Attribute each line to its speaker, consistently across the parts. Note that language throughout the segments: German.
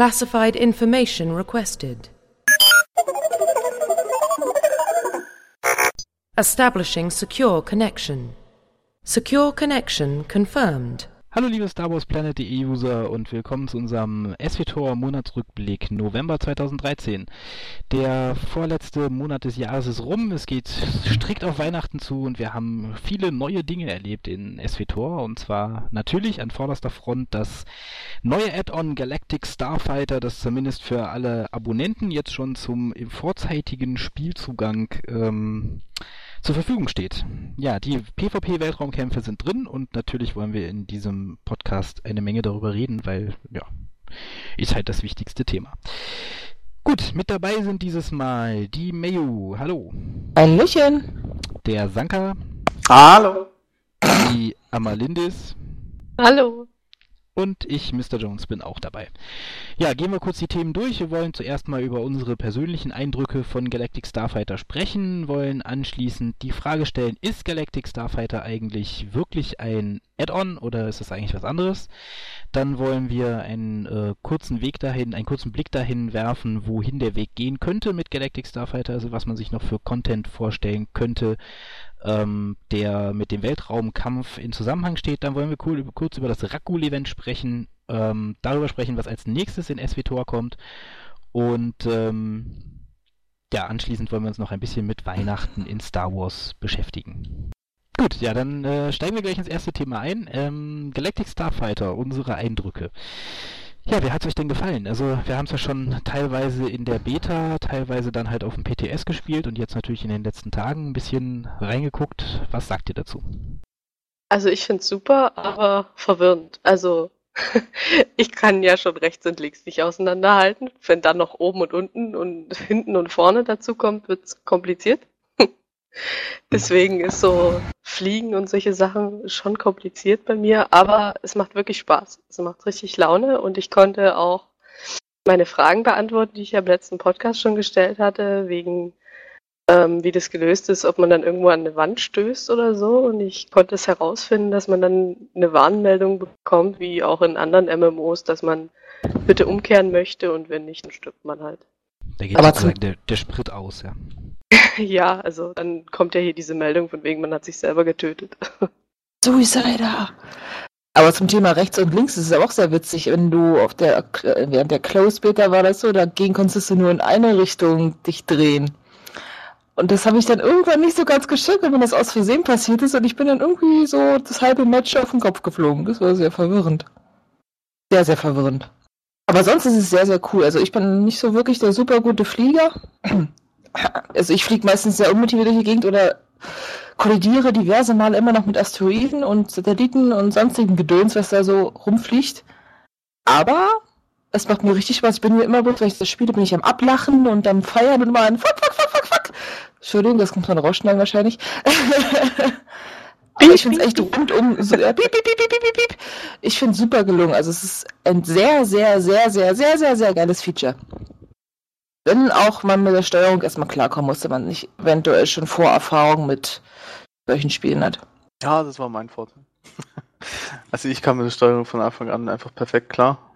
Speaker 1: Classified information requested. Establishing secure connection. Secure connection confirmed.
Speaker 2: Hallo liebe Star Wars Planet.de User und willkommen zu unserem SWTOR Monatsrückblick November 2013. Der vorletzte Monat des Jahres ist rum, es geht strikt auf Weihnachten zu und wir haben viele neue Dinge erlebt in SWTOR und zwar natürlich an vorderster Front das neue Add-on Galactic Starfighter, das zumindest für alle Abonnenten jetzt schon zum vorzeitigen Spielzugang ähm, zur Verfügung steht. Ja, die PvP-Weltraumkämpfe sind drin und natürlich wollen wir in diesem Podcast eine Menge darüber reden, weil, ja, ist halt das wichtigste Thema. Gut, mit dabei sind dieses Mal die Mayu. Hallo.
Speaker 3: Ein Löchen.
Speaker 2: Der Sanka.
Speaker 4: Hallo.
Speaker 2: Die Amalindis.
Speaker 5: Hallo.
Speaker 2: Und ich, Mr. Jones, bin auch dabei. Ja, gehen wir kurz die Themen durch. Wir wollen zuerst mal über unsere persönlichen Eindrücke von Galactic Starfighter sprechen, wollen anschließend die Frage stellen, ist Galactic Starfighter eigentlich wirklich ein Add-on oder ist es eigentlich was anderes? Dann wollen wir einen äh, kurzen Weg dahin, einen kurzen Blick dahin werfen, wohin der Weg gehen könnte mit Galactic Starfighter, also was man sich noch für Content vorstellen könnte, ähm, der mit dem Weltraumkampf in Zusammenhang steht. Dann wollen wir cool, kurz über das Rakul-Event sprechen, ähm, darüber sprechen, was als nächstes in SWTOR kommt und ähm, ja, anschließend wollen wir uns noch ein bisschen mit Weihnachten in Star Wars beschäftigen. Gut, ja, dann äh, steigen wir gleich ins erste Thema ein. Ähm, Galactic Starfighter, unsere Eindrücke. Ja, wie hat es euch denn gefallen? Also wir haben es ja schon teilweise in der Beta, teilweise dann halt auf dem PTS gespielt und jetzt natürlich in den letzten Tagen ein bisschen reingeguckt. Was sagt ihr dazu?
Speaker 5: Also ich finde super, aber verwirrend. Also ich kann ja schon rechts und links nicht auseinanderhalten. Wenn dann noch oben und unten und hinten und vorne dazu kommt, wird es kompliziert. Deswegen ist so Fliegen und solche Sachen schon kompliziert bei mir, aber es macht wirklich Spaß. Es macht richtig Laune und ich konnte auch meine Fragen beantworten, die ich ja im letzten Podcast schon gestellt hatte, wegen ähm, wie das gelöst ist, ob man dann irgendwo an eine Wand stößt oder so. Und ich konnte es herausfinden, dass man dann eine Warnmeldung bekommt, wie auch in anderen MMOs, dass man bitte umkehren möchte und wenn nicht, dann stirbt man halt.
Speaker 2: Da geht sozusagen der, der Sprit aus, ja.
Speaker 5: ja, also dann kommt ja hier diese Meldung von wegen, man hat sich selber getötet.
Speaker 3: Suicider. Aber zum Thema rechts und links ist es auch sehr witzig, wenn du auf der, während der Close Beta war das so, dagegen konntest du nur in eine Richtung dich drehen. Und das habe ich dann irgendwann nicht so ganz geschickt, wenn das aus Versehen passiert ist und ich bin dann irgendwie so das halbe Match auf den Kopf geflogen. Das war sehr verwirrend. Sehr, sehr verwirrend. Aber sonst ist es sehr, sehr cool. Also ich bin nicht so wirklich der super gute Flieger. Also ich fliege meistens sehr unmotiviert durch die Gegend oder kollidiere diverse Male immer noch mit Asteroiden und Satelliten und sonstigen Gedöns, was da so rumfliegt. Aber es macht mir richtig Spaß. Ich bin mir immer bloß, wenn ich das spiele, bin ich am Ablachen und am Feiern und mal ein Fuck, fuck, fuck, fuck, fuck. Entschuldigung, das kommt von rausschneiden wahrscheinlich. Aber ich finde es echt rundum so, piep, piep, piep, piep, piep, piep. Ich finde es super gelungen. Also es ist ein sehr, sehr, sehr, sehr, sehr, sehr, sehr geiles Feature. Wenn auch man mit der Steuerung erstmal klarkommen musste, man nicht eventuell schon Vorerfahrung mit solchen Spielen hat.
Speaker 4: Ja, das war mein Vorteil. also ich kam mit der Steuerung von Anfang an einfach perfekt klar.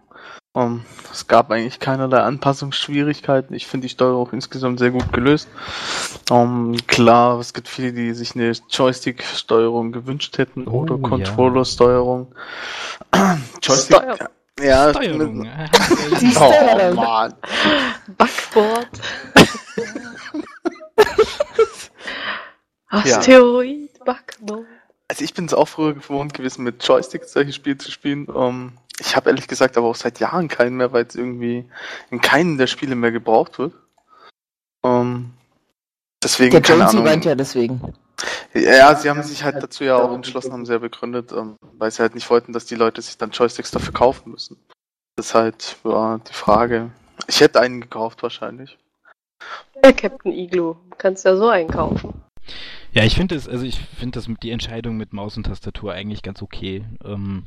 Speaker 4: Um, es gab eigentlich keinerlei Anpassungsschwierigkeiten. Ich finde die Steuerung insgesamt sehr gut gelöst. Um, klar, es gibt viele, die sich eine Joystick-Steuerung gewünscht hätten
Speaker 2: Oh,
Speaker 4: oder
Speaker 2: ja.
Speaker 4: Controller-Steuerung. Joystick.
Speaker 5: Steuer-
Speaker 4: Ja,
Speaker 2: Steuerung.
Speaker 3: Die
Speaker 4: Oh
Speaker 3: Steuerung.
Speaker 4: Mann.
Speaker 5: Backboard. Asteroid, Backboard.
Speaker 4: Also ich bin es auch früher gewohnt gewesen, mit Joystick solche Spiele zu spielen. Um, ich habe ehrlich gesagt aber auch seit Jahren keinen mehr, weil es irgendwie in keinem der Spiele mehr gebraucht wird. Um, deswegen,
Speaker 3: Der
Speaker 4: keine
Speaker 3: Jonesy
Speaker 4: Ahnung.
Speaker 3: weint ja deswegen.
Speaker 4: Ja, sie haben sich halt dazu ja auch entschlossen, haben sie ja begründet, ähm, weil sie halt nicht wollten, dass die Leute sich dann Joysticks dafür kaufen müssen. Das ist halt ja, die Frage. Ich hätte einen gekauft wahrscheinlich.
Speaker 5: Der Captain Igloo. Kannst ja so einkaufen.
Speaker 2: Ja, ich finde es, also ich finde das mit die Entscheidung mit Maus und Tastatur eigentlich ganz okay. Ähm,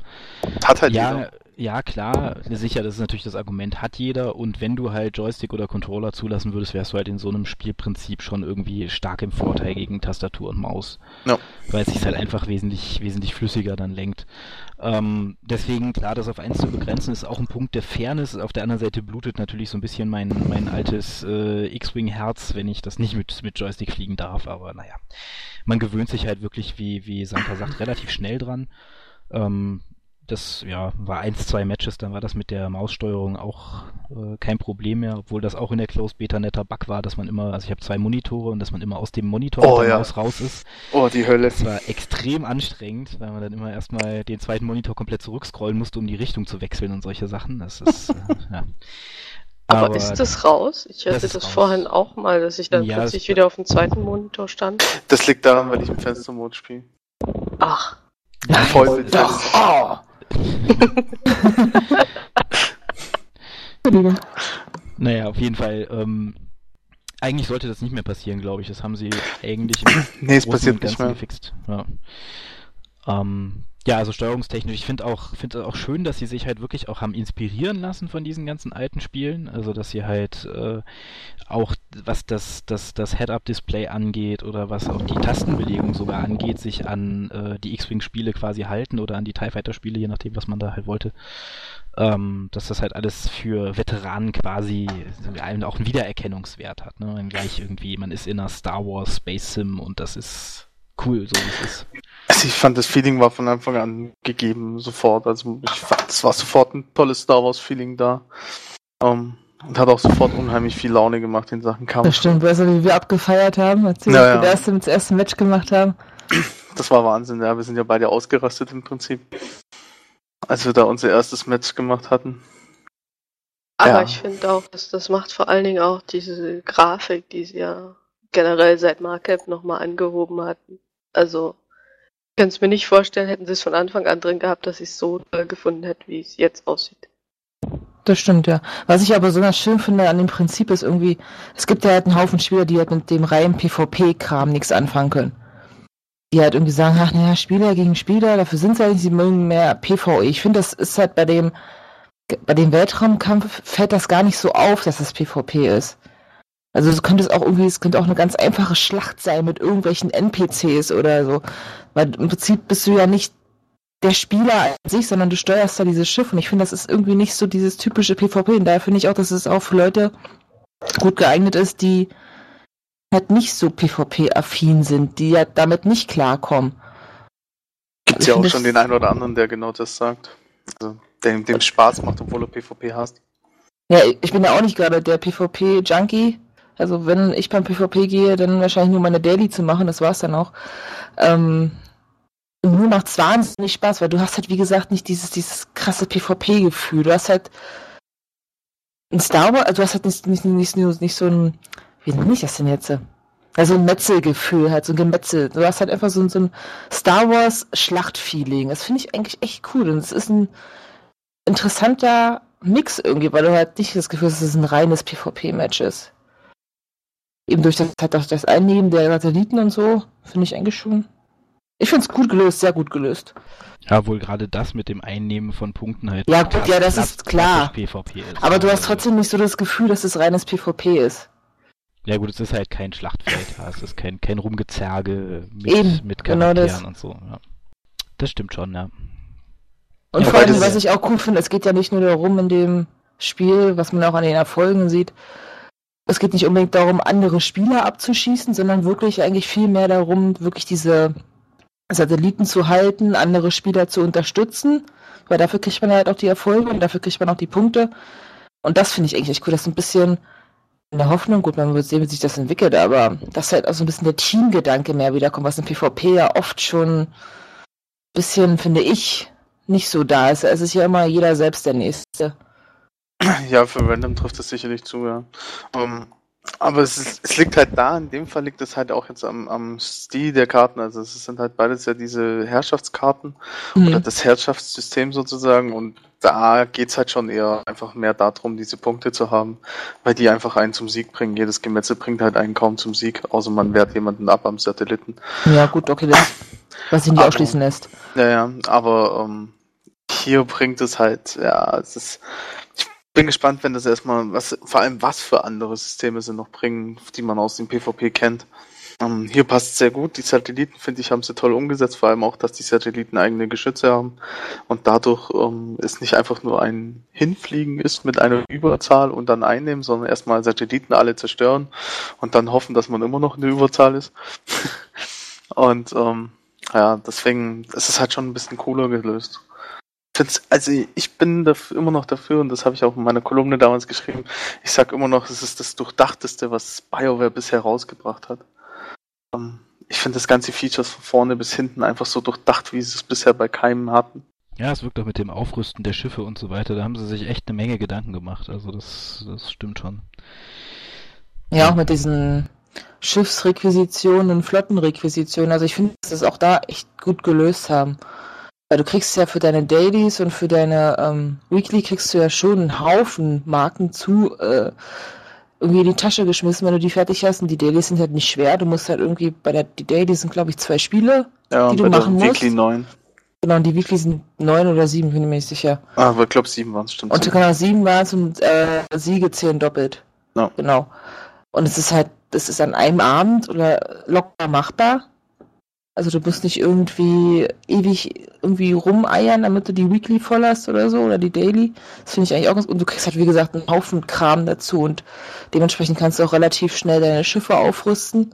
Speaker 4: Hat halt
Speaker 2: ja,
Speaker 4: jeder.
Speaker 2: Ja klar, sicher, das ist natürlich das Argument, hat jeder und wenn du halt Joystick oder Controller zulassen würdest, wärst du halt in so einem Spielprinzip schon irgendwie stark im Vorteil gegen Tastatur und Maus.
Speaker 4: Ja.
Speaker 2: Weil es sich halt einfach wesentlich, wesentlich flüssiger dann lenkt. Ähm, deswegen, klar, das auf eins zu begrenzen, ist auch ein Punkt der Fairness. Auf der anderen Seite blutet natürlich so ein bisschen mein, mein altes äh, X-Wing-Herz, wenn ich das nicht mit, mit Joystick fliegen darf, aber naja. Man gewöhnt sich halt wirklich, wie, wie Sanka sagt, relativ schnell dran. Ähm, das ja, war eins, zwei Matches, dann war das mit der Maussteuerung auch äh, kein Problem mehr, obwohl das auch in der Closed Beta netter Bug war, dass man immer, also ich habe zwei Monitore und dass man immer aus dem Monitor
Speaker 4: Oh, ja.
Speaker 2: Maus raus ist.
Speaker 4: Oh, die Hölle.
Speaker 2: Das war extrem anstrengend, weil man dann immer erstmal den zweiten Monitor komplett zurückscrollen musste, um die Richtung zu wechseln und solche Sachen. Das ist, äh, ja.
Speaker 5: Aber, ist das raus? Ich hatte
Speaker 2: Das
Speaker 5: das, vorhin auch mal, dass ich dann
Speaker 2: Ja,
Speaker 5: plötzlich wieder auf dem zweiten Monitor stand.
Speaker 4: Das liegt daran, weil ich im Fenstermodus spiele.
Speaker 5: Ach,
Speaker 4: Voll
Speaker 3: Doch. Oh. Entschuldigung.
Speaker 2: Naja, auf jeden Fall, ähm, eigentlich sollte das nicht mehr passieren, glaube ich. Das haben sie eigentlich im
Speaker 4: Nee, es passiert nicht
Speaker 2: Ganzen
Speaker 4: mehr.
Speaker 2: gefixt. Ja. Ähm, ja, also steuerungstechnisch, ich finde auch, finde auch schön, dass sie sich halt wirklich auch haben inspirieren lassen von diesen ganzen alten Spielen. Also dass sie halt äh, auch was das, das, das Head-Up-Display angeht oder was auch die Tastenbelegung sogar angeht, sich an äh, die X-Wing-Spiele quasi halten oder an die TIE Fighter-Spiele, je nachdem, was man da halt wollte. Ähm, dass das halt alles für Veteranen quasi auch einen Wiedererkennungswert hat. Ne? Gleich irgendwie, man ist in einer Star Wars Space Sim und das ist cool, so wie es ist.
Speaker 4: Also ich fand, das Feeling war von Anfang an gegeben, sofort. Also ich fand, es war sofort ein tolles Star Wars Feeling da. Ähm, und hat auch sofort unheimlich viel Laune gemacht in Sachen Kampf.
Speaker 3: Das stimmt, weißt du, wie wir abgefeiert haben, als wir
Speaker 4: Ja,
Speaker 3: das erste, das erste Match gemacht haben.
Speaker 4: Das war Wahnsinn, ja. Wir sind ja beide ausgerastet im Prinzip. Als wir da unser erstes Match gemacht hatten.
Speaker 5: aber
Speaker 4: Ja.
Speaker 5: ich finde auch, dass das macht vor allen Dingen auch diese Grafik, die sie ja generell seit Markup nochmal angehoben hatten. Also, ich kann es mir nicht vorstellen, hätten sie es von Anfang an drin gehabt, dass ich es so toll gefunden hätte, wie es jetzt aussieht.
Speaker 3: Das stimmt, ja. Was ich aber besonders schön finde an dem Prinzip ist irgendwie, es gibt ja halt einen Haufen Spieler, die halt mit dem reinen PvP-Kram nichts anfangen können. Die halt irgendwie sagen, ach naja, Spieler gegen Spieler, dafür sind sie halt, sie mögen mehr PvE. Ich finde, das ist halt bei dem, bei dem Weltraumkampf fällt das gar nicht so auf, dass das PvP ist. Also es könnte es auch irgendwie, es könnte auch eine ganz einfache Schlacht sein mit irgendwelchen NPCs oder so. Weil im Prinzip bist du ja nicht der Spieler an sich, sondern du steuerst da dieses Schiff und ich finde, das ist irgendwie nicht so dieses typische PvP und daher finde ich auch, dass es auch für Leute gut geeignet ist, die halt nicht so PvP-affin sind, die ja damit nicht klarkommen.
Speaker 4: Gibt's
Speaker 3: Ich
Speaker 4: ja auch schon den einen oder anderen, der genau das sagt. Also, dem, dem Spaß macht, obwohl du PvP hast.
Speaker 3: Ja, ich bin ja auch nicht gerade der PvP-Junkie. Also wenn ich beim PvP gehe, dann wahrscheinlich nur meine Daily zu machen, das war's dann auch. Ähm, mir macht's wahnsinnig Spaß, weil du hast halt, wie gesagt, nicht dieses, dieses krasse PvP-Gefühl. Du hast halt ein Star Wars, also du hast halt nicht, nicht, nicht, nicht, so ein, wie nenne ich das denn jetzt? Also ein Metzelgefühl, halt so ein Gemetzel. Du hast halt einfach so, ein- so ein Star Wars Schlachtfeeling. Das finde ich eigentlich echt cool. Und es ist ein interessanter Mix irgendwie, weil du halt nicht das Gefühl hast, dass es ein reines PvP-Match ist. Eben durch das, halt das Einnehmen der Satelliten und so, finde ich eigentlich schon. Ich finde es gut gelöst, sehr gut gelöst.
Speaker 2: Ja, wohl gerade das mit dem Einnehmen von Punkten halt.
Speaker 3: Ja, gut, ja, das
Speaker 2: klass-
Speaker 3: ist klar.
Speaker 2: PvP ist.
Speaker 3: Aber du hast trotzdem nicht so das Gefühl, dass es reines PvP ist.
Speaker 2: Ja gut, es ist halt kein Schlachtfeld, ja. es ist kein, kein Rumgezerge mit,
Speaker 3: Eben,
Speaker 2: mit
Speaker 3: genau das.
Speaker 2: Charakteren und so. Ja. Das stimmt schon, ja.
Speaker 3: Und
Speaker 4: Ja,
Speaker 3: vor allem, was ich auch cool finde, es geht ja nicht nur darum in dem Spiel, was man auch an den Erfolgen sieht, es geht nicht unbedingt darum, andere Spieler abzuschießen, sondern wirklich eigentlich viel mehr darum, wirklich diese Satelliten zu halten, andere Spieler zu unterstützen, weil dafür kriegt man halt auch die Erfolge und dafür kriegt man auch die Punkte. Und das finde ich eigentlich echt cool. Das ist ein bisschen in der Hoffnung, gut, man wird sehen, wie sich das entwickelt, aber dass halt auch so ein bisschen der Teamgedanke mehr wiederkommt, was im PvP ja oft schon ein bisschen, finde ich, nicht so da ist. Es ist ja immer jeder selbst der Nächste.
Speaker 4: Ja, für Random trifft das sicherlich zu, ja. Ähm, aber es, ist, es liegt halt da, in dem Fall liegt es halt auch jetzt am, am Stil der Karten. Also es sind halt beides ja diese Herrschaftskarten oder
Speaker 3: Mhm.
Speaker 4: das Herrschaftssystem sozusagen und da geht's halt schon eher einfach mehr darum, diese Punkte zu haben, weil die einfach einen zum Sieg bringen. Jedes Gemetzel bringt halt einen kaum zum Sieg, außer man wehrt jemanden ab am Satelliten.
Speaker 3: Ja, gut, okay, das, was sich nicht
Speaker 4: Aber-
Speaker 3: ausschließen lässt.
Speaker 4: Ja, ja, aber ähm, hier bringt es halt, ja, es ist, ich bin gespannt, wenn das erstmal, was, vor allem was für andere Systeme sie noch bringen, die man aus dem PvP kennt. Ähm, hier passt sehr gut. Die Satelliten, finde ich, haben sie toll umgesetzt. Vor allem auch, dass die Satelliten eigene Geschütze haben. Und dadurch ähm, ist nicht einfach nur ein Hinfliegen ist mit einer Überzahl und dann einnehmen, sondern erstmal Satelliten alle zerstören und dann hoffen, dass man immer noch in der Überzahl ist. und ähm, ja, deswegen ist es halt schon ein bisschen cooler gelöst. Also ich bin dafür, immer noch dafür, und das habe ich auch in meiner Kolumne damals geschrieben, ich sage immer noch, es ist das Durchdachteste, was BioWare bisher rausgebracht hat. Ähm, ich finde das ganze Features von vorne bis hinten einfach so durchdacht, wie sie es bisher bei keinem hatten.
Speaker 2: Ja, es wirkt auch mit dem Aufrüsten der Schiffe und so weiter, da haben sie sich echt eine Menge Gedanken gemacht, also das, das stimmt schon.
Speaker 3: Ja, auch mit diesen Schiffsrequisitionen und Flottenrequisitionen, also ich finde, dass das auch da echt gut gelöst haben. Weil du kriegst ja für deine Dailies und für deine ähm, Weekly kriegst du ja schon einen Haufen Marken zu, äh, irgendwie in die Tasche geschmissen, wenn du die fertig hast. Und die Dailies sind halt nicht schwer. Du musst halt irgendwie bei der, die Dailies sind, glaube ich, zwei Spiele,
Speaker 4: ja,
Speaker 3: die du machen musst.
Speaker 4: Weekly 9.
Speaker 3: Genau, und die Weekly sind neun oder sieben, bin ich mir nicht sicher.
Speaker 4: Ah, aber ich glaube sieben waren es, stimmt.
Speaker 3: Und genau, sieben waren es und äh, Siege zählen doppelt.
Speaker 4: No.
Speaker 3: Genau. Und es ist halt, das ist an einem Abend oder locker machbar. Also du musst nicht irgendwie ewig irgendwie rumeiern, damit du die Weekly voll hast oder so, oder die Daily. Das finde ich eigentlich auch ganz, und du kriegst halt, wie gesagt, einen Haufen Kram dazu und dementsprechend kannst du auch relativ schnell deine Schiffe aufrüsten.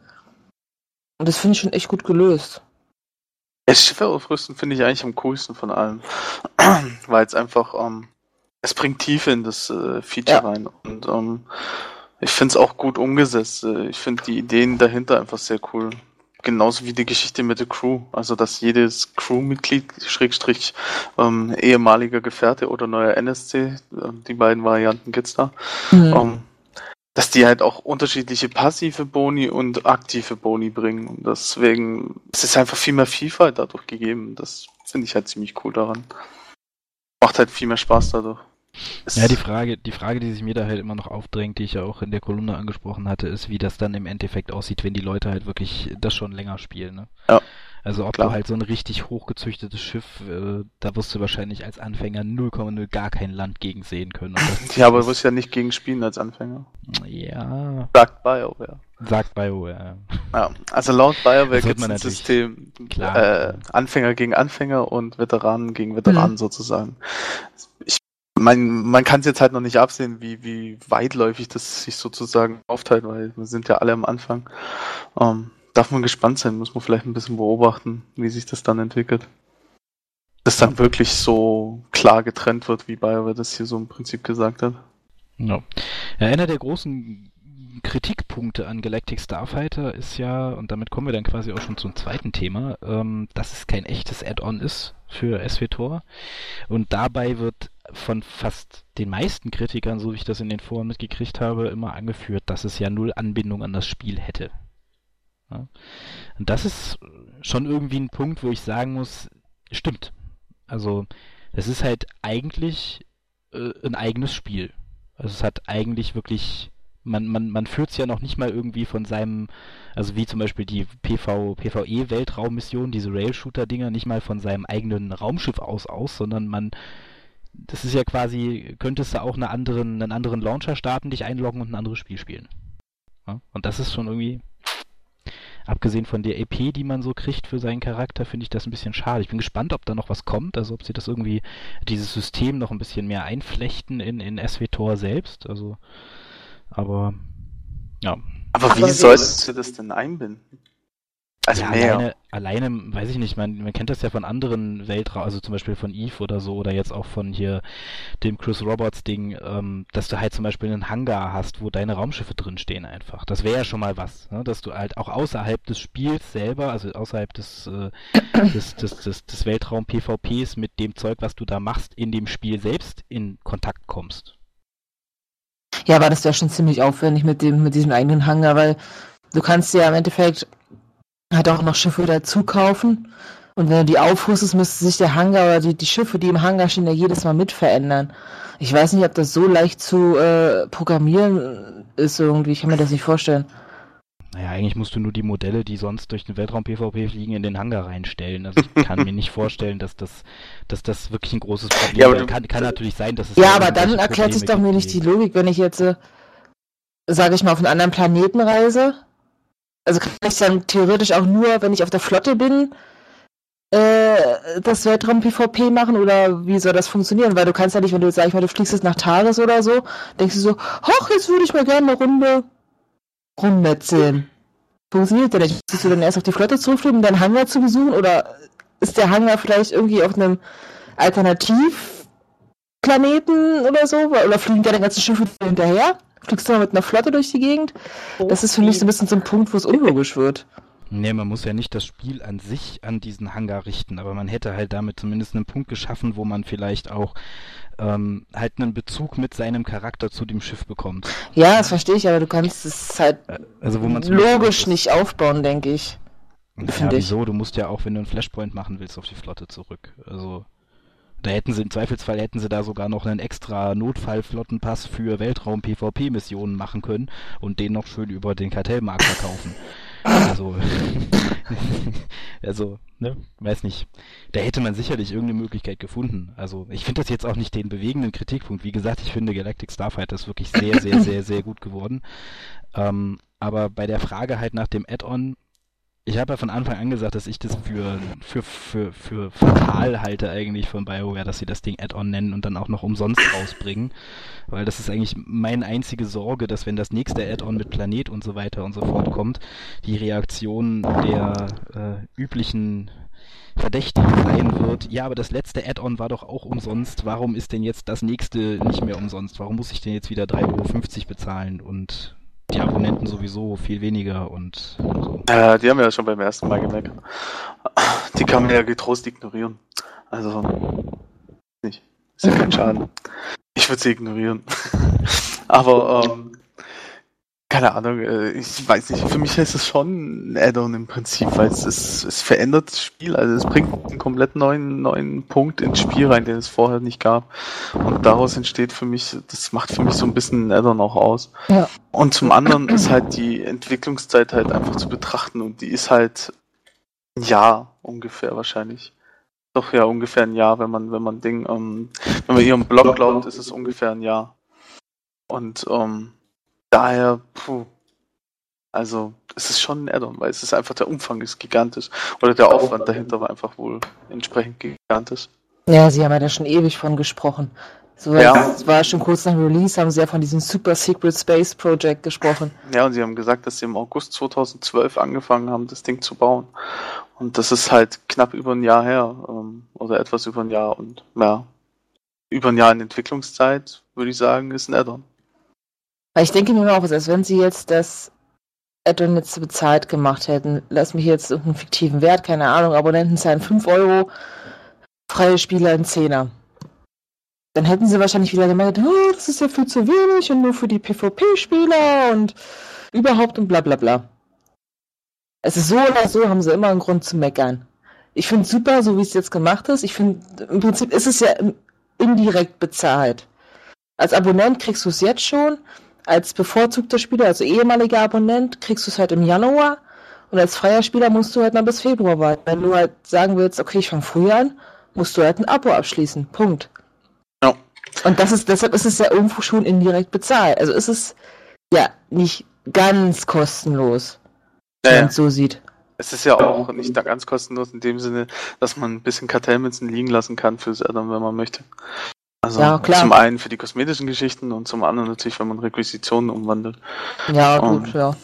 Speaker 3: Und das finde ich schon echt gut gelöst.
Speaker 4: Das Schiffe aufrüsten finde ich eigentlich am coolsten von allem. Weil es einfach, ähm, es bringt Tiefe in das äh, Feature ja. rein. Und ähm, ich finde es auch gut umgesetzt. Äh, ich finde die Ideen dahinter einfach sehr cool genauso wie die Geschichte mit der Crew. Also, dass jedes Crewmitglied, Schrägstrich, ähm, ehemaliger Gefährte oder neuer NSC, äh, die beiden Varianten gibt's da, mhm. ähm, dass die halt auch unterschiedliche passive Boni und aktive Boni bringen. Und deswegen, es ist einfach viel mehr Vielfalt dadurch gegeben. Das finde ich halt ziemlich cool daran. Macht halt viel mehr Spaß dadurch.
Speaker 2: Ja, die Frage, die Frage, die sich mir da halt immer noch aufdrängt, die ich ja auch in der Kolumne angesprochen hatte, ist, wie das dann im Endeffekt aussieht, wenn die Leute halt wirklich das schon länger spielen. Ne?
Speaker 4: Ja.
Speaker 2: Also ob Klar. du halt so ein richtig hochgezüchtetes Schiff, äh, da wirst du wahrscheinlich als Anfänger 0,0 gar kein Land gegen sehen können.
Speaker 4: ja, aber du wirst ja nicht gegen spielen als Anfänger.
Speaker 2: Ja.
Speaker 4: Sagt BioWare.
Speaker 2: Sagt BioWare.
Speaker 4: Ja, also laut BioWare gibt es ein System klar. Äh, Anfänger gegen Anfänger und Veteranen gegen Veteranen mhm. sozusagen man, man kann es jetzt halt noch nicht absehen, wie, wie weitläufig das sich sozusagen aufteilt, weil wir sind ja alle am Anfang. Ähm, darf man gespannt sein, muss man vielleicht ein bisschen beobachten, wie sich das dann entwickelt. Dass dann wirklich so klar getrennt wird, wie BioWare das hier so im Prinzip gesagt hat.
Speaker 2: Ja. ja einer der großen Kritikpunkte an Galactic Starfighter ist ja, und damit kommen wir dann quasi auch schon zum zweiten Thema, ähm, dass es kein echtes Add-on ist für SWTOR. Und dabei wird von fast den meisten Kritikern, so wie ich das in den Foren mitgekriegt habe, immer angeführt, dass es ja null Anbindung an das Spiel hätte. Ja. Und das ist schon irgendwie ein Punkt, wo ich sagen muss, stimmt. Also, es ist halt eigentlich äh, ein eigenes Spiel. Also es hat eigentlich wirklich man, man, man führt es ja noch nicht mal irgendwie von seinem, also wie zum Beispiel die PV, PvE-Weltraummission, diese Rail-Shooter-Dinger, nicht mal von seinem eigenen Raumschiff aus aus, sondern man, das ist ja quasi, könntest du auch eine anderen, einen anderen Launcher starten, dich einloggen und ein anderes Spiel spielen. Ja? Und das ist schon irgendwie, abgesehen von der EP, die man so kriegt für seinen Charakter, finde ich das ein bisschen schade. Ich bin gespannt, ob da noch was kommt, also ob sie das irgendwie, dieses System noch ein bisschen mehr einflechten in, in SWTOR selbst, also aber ja.
Speaker 4: Aber wie sollst du das denn einbinden?
Speaker 2: Also ja, alleine, alleine, weiß ich nicht, man, man kennt das ja von anderen Weltraum, also zum Beispiel von Eve oder so, oder jetzt auch von hier dem Chris Roberts Ding, ähm, dass du halt zum Beispiel einen Hangar hast, wo deine Raumschiffe drinstehen einfach. Das wäre ja schon mal was, ne? dass du halt auch außerhalb des Spiels selber, also außerhalb des, äh, des, des, des, des Weltraum-PvPs mit dem Zeug, was du da machst, in dem Spiel selbst in Kontakt kommst.
Speaker 3: Ja, aber das wäre schon ziemlich aufwendig mit dem, mit diesem eigenen Hangar, weil du kannst ja im Endeffekt halt auch noch Schiffe dazu kaufen. Und wenn du die aufrüstest, müsste sich der Hangar oder die, die Schiffe, die im Hangar stehen, ja jedes Mal mit verändern. Ich weiß nicht, ob das so leicht zu äh, programmieren ist irgendwie. Ich kann mir das nicht vorstellen.
Speaker 2: Naja, eigentlich musst du nur die Modelle, die sonst durch den Weltraum-PvP fliegen, in den Hangar reinstellen. Also ich kann mir nicht vorstellen, dass das, dass das wirklich ein großes Problem
Speaker 4: Ja, aber du-
Speaker 2: Kann, kann natürlich sein, dass es
Speaker 3: Ja, aber dann erklärt sich doch mir nicht die Logik, wenn ich jetzt, äh, sage ich mal, auf einen anderen Planeten reise. Also kann ich dann theoretisch auch nur, wenn ich auf der Flotte bin, äh, das Weltraum-PvP machen oder wie soll das funktionieren? Weil du kannst ja nicht, wenn du, sag ich mal, du fliegst jetzt nach Tages oder so, denkst du so, hoch, jetzt würde ich mal gerne eine Runde rummetzeln. Funktioniert der nicht? Musst du dann erst auf die Flotte zurückfliegen, um deinen Hangar zu besuchen? Oder ist der Hangar vielleicht irgendwie auf einem Alternativplaneten oder so? Oder fliegen deine ganzen Schiffe hinterher? Fliegst du mal mit einer Flotte durch die Gegend? Das ist für mich so ein bisschen so ein Punkt, wo es unlogisch wird.
Speaker 2: Nee, man muss ja nicht das Spiel an sich an diesen Hangar richten, aber man hätte halt damit zumindest einen Punkt geschaffen, wo man vielleicht auch ähm, halt einen Bezug mit seinem Charakter zu dem Schiff bekommt.
Speaker 3: Ja, das verstehe ich, aber du kannst es halt
Speaker 2: Also wo man zumindest-
Speaker 3: logisch nicht aufbauen, denke ich.
Speaker 2: Ja,
Speaker 3: finde ich.
Speaker 2: wieso? Du musst ja auch, wenn du einen Flashpoint machen willst, auf die Flotte zurück. Also da hätten sie im Zweifelsfall hätten sie da sogar noch einen extra Notfallflottenpass für Weltraum-PvP-Missionen machen können und den noch schön über den Kartellmarkt verkaufen. Also, also, ne, weiß nicht. Da hätte man sicherlich irgendeine Möglichkeit gefunden. Also, ich finde das jetzt auch nicht den bewegenden Kritikpunkt. Wie gesagt, ich finde Galactic Starfighter ist wirklich sehr, sehr, sehr, sehr gut geworden. Ähm, aber bei der Frage halt nach dem Add-on, ich habe ja von Anfang an gesagt, dass ich das für, für, für, für fatal halte eigentlich von BioWare, dass sie das Ding Add-on nennen und dann auch noch umsonst rausbringen. Weil das ist eigentlich meine einzige Sorge, dass wenn das nächste Add-on mit Planet und so weiter und so fort kommt, die Reaktion der äh, üblichen Verdächtigen sein wird, ja, aber das letzte Add-on war doch auch umsonst, warum ist denn jetzt das nächste nicht mehr umsonst? Warum muss ich denn jetzt wieder 3,50 Euro bezahlen und die Abonnenten sowieso viel weniger und so.
Speaker 4: Äh, die haben ja schon beim ersten Mal gemerkt. Die kann man ja getrost ignorieren. Also, nicht. Ist ja kein Schaden. Ich würde sie ignorieren. Aber, ähm, keine Ahnung, äh, ich weiß nicht, für mich ist es schon ein Add-on im Prinzip, weil es, es, es verändert das Spiel, also es bringt einen komplett neuen, neuen Punkt ins Spiel rein, den es vorher nicht gab. Und daraus entsteht für mich, das macht für mich so ein bisschen ein Add-on auch aus.
Speaker 3: Ja.
Speaker 4: Und zum anderen ist halt die Entwicklungszeit halt einfach zu betrachten und die ist halt ein Jahr ungefähr wahrscheinlich. Doch ja, ungefähr ein Jahr, wenn man, wenn man Ding, ähm, wenn man ihrem Blog glaubt, ist es ungefähr ein Jahr. Und ähm, daher, puh, also es ist schon ein Add-on, weil es ist einfach der Umfang ist gigantisch. Oder der Aufwand dahinter war einfach wohl entsprechend gigantisch.
Speaker 3: Ja, sie haben ja da schon ewig von gesprochen. So,
Speaker 4: Ja.
Speaker 3: Es war schon kurz nach Release, haben sie ja von diesem Super Secret Space Project gesprochen.
Speaker 4: Ja, und sie haben gesagt, dass sie im August 2012 angefangen haben, das Ding zu bauen. Und das ist halt knapp über ein Jahr her, ähm, oder etwas über ein Jahr. Und ja, über ein Jahr in Entwicklungszeit, würde ich sagen, ist ein Add-on.
Speaker 3: Weil ich denke mir auch, als wenn sie jetzt das Add-on jetzt bezahlt gemacht hätten, lass mich jetzt irgendeinen fiktiven Wert, keine Ahnung, Abonnenten zahlen 5 Euro, freie Spieler ein Zehner. Dann hätten sie wahrscheinlich wieder gemeint, oh, das ist ja viel zu wenig und nur für die PvP-Spieler und überhaupt und bla bla bla. Es ist so oder so, haben sie immer einen Grund zu meckern. Ich finde super, so wie es jetzt gemacht ist. Ich finde, im Prinzip ist es ja indirekt bezahlt. Als Abonnent kriegst du es jetzt schon, als bevorzugter Spieler, also ehemaliger Abonnent, kriegst du es halt im Januar und als freier Spieler musst du halt mal bis Februar warten. Wenn du halt sagen willst, okay, ich fange früher an, musst du halt ein Abo abschließen. Punkt.
Speaker 4: Ja.
Speaker 3: Und das ist, deshalb ist es ja irgendwo schon indirekt bezahlt. Also ist es ja nicht ganz kostenlos, wenn
Speaker 4: Naja,
Speaker 3: man es so sieht.
Speaker 4: es ist ja auch nicht da ganz kostenlos in dem Sinne, dass man ein bisschen Kartellmünzen liegen lassen kann fürs Add-on, wenn man möchte. Also
Speaker 3: Ja, klar.
Speaker 4: zum einen für die kosmetischen Geschichten und zum anderen natürlich, wenn man Requisitionen umwandelt.
Speaker 3: Ja,
Speaker 4: Um,
Speaker 3: gut, ja.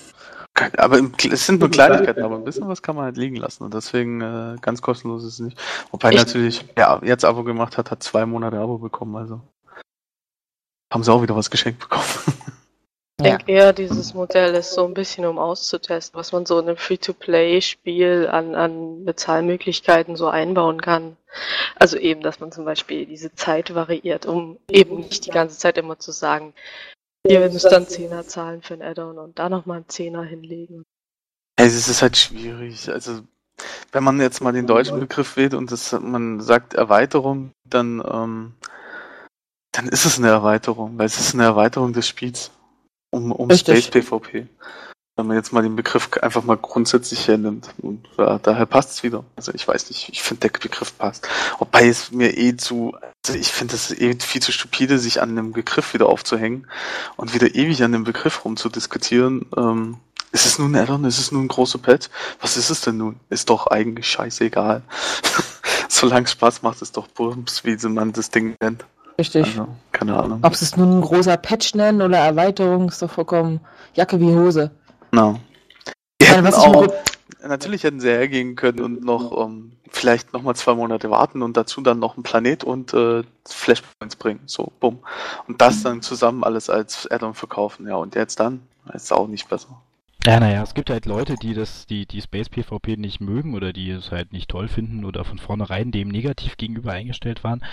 Speaker 4: Aber im, es sind nur Kleinigkeiten, aber ein bisschen was kann man halt liegen lassen und deswegen äh, ganz kostenlos ist es nicht. Wobei
Speaker 3: Ich-
Speaker 4: natürlich, ja, jetzt Abo gemacht hat, hat zwei Monate Abo bekommen, also haben sie auch wieder was geschenkt bekommen.
Speaker 5: Ich denke eher, dieses Modell ist so ein bisschen, um auszutesten, was man so in einem Free-to-Play-Spiel an, an Bezahlmöglichkeiten so einbauen kann. Also eben, dass man zum Beispiel diese Zeit variiert, um eben nicht die ganze Zeit immer zu sagen, ihr müsst dann Zehner zahlen für ein Add-on und da nochmal einen Zehner hinlegen.
Speaker 4: Es ist halt schwierig. Also, wenn man jetzt mal den deutschen Begriff wählt und das, man sagt Erweiterung, dann, ähm, dann ist es eine Erweiterung, weil es ist eine Erweiterung des Spiels um, um
Speaker 3: Richtig.
Speaker 4: Space PvP. wenn man jetzt mal den Begriff einfach mal grundsätzlich hernimmt. Und ja, daher passt es wieder. Also ich weiß nicht, ich finde der Begriff passt. Wobei es mir eh zu, also ich finde es eh viel zu stupide, sich an einem Begriff wieder aufzuhängen und wieder ewig an dem Begriff rumzudiskutieren. Ähm, ist es nun ein Addon? Ist es nun ein großer Pet? Was ist es denn nun? Ist doch eigentlich scheißegal. Solange es Spaß macht, ist doch Bums, wie man das Ding nennt.
Speaker 3: Richtig.
Speaker 4: Also, keine Ahnung.
Speaker 3: Ob sie es nun ein großer Patch nennen oder Erweiterung, ist doch vollkommen Jacke wie Hose.
Speaker 4: No. Hätten
Speaker 3: was ich
Speaker 4: auch, natürlich hätten sie hergehen können und noch ähm, vielleicht noch mal zwei Monate warten und dazu dann noch einen Planet und äh, Flashpoints bringen. So, bumm. Und das dann zusammen alles als Add-on verkaufen. Ja, und jetzt dann? Ist auch nicht besser.
Speaker 2: Ja, naja, es gibt halt Leute, die das, die, die Space PvP nicht mögen oder die es halt nicht toll finden oder von vornherein dem negativ gegenüber eingestellt waren.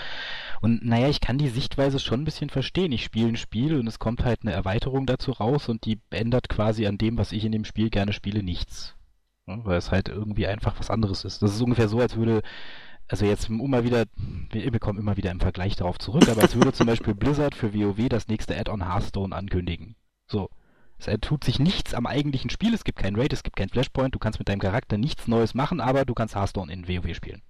Speaker 2: Und naja, ich kann die Sichtweise schon ein bisschen verstehen. Ich spiele ein Spiel und es kommt halt eine Erweiterung dazu raus und die ändert quasi an dem, was ich in dem Spiel gerne spiele, nichts. Weil es halt irgendwie einfach was anderes ist. Das ist ungefähr so, als würde, also jetzt mal wieder, wir bekommen immer wieder im Vergleich darauf zurück, aber als würde zum Beispiel Blizzard für WoW das nächste Add-on Hearthstone ankündigen. So. Es äh, tut sich nichts am eigentlichen Spiel, es gibt kein Raid, es gibt kein Flashpoint, du kannst mit deinem Charakter nichts Neues machen, aber du kannst Hearthstone in WoW spielen.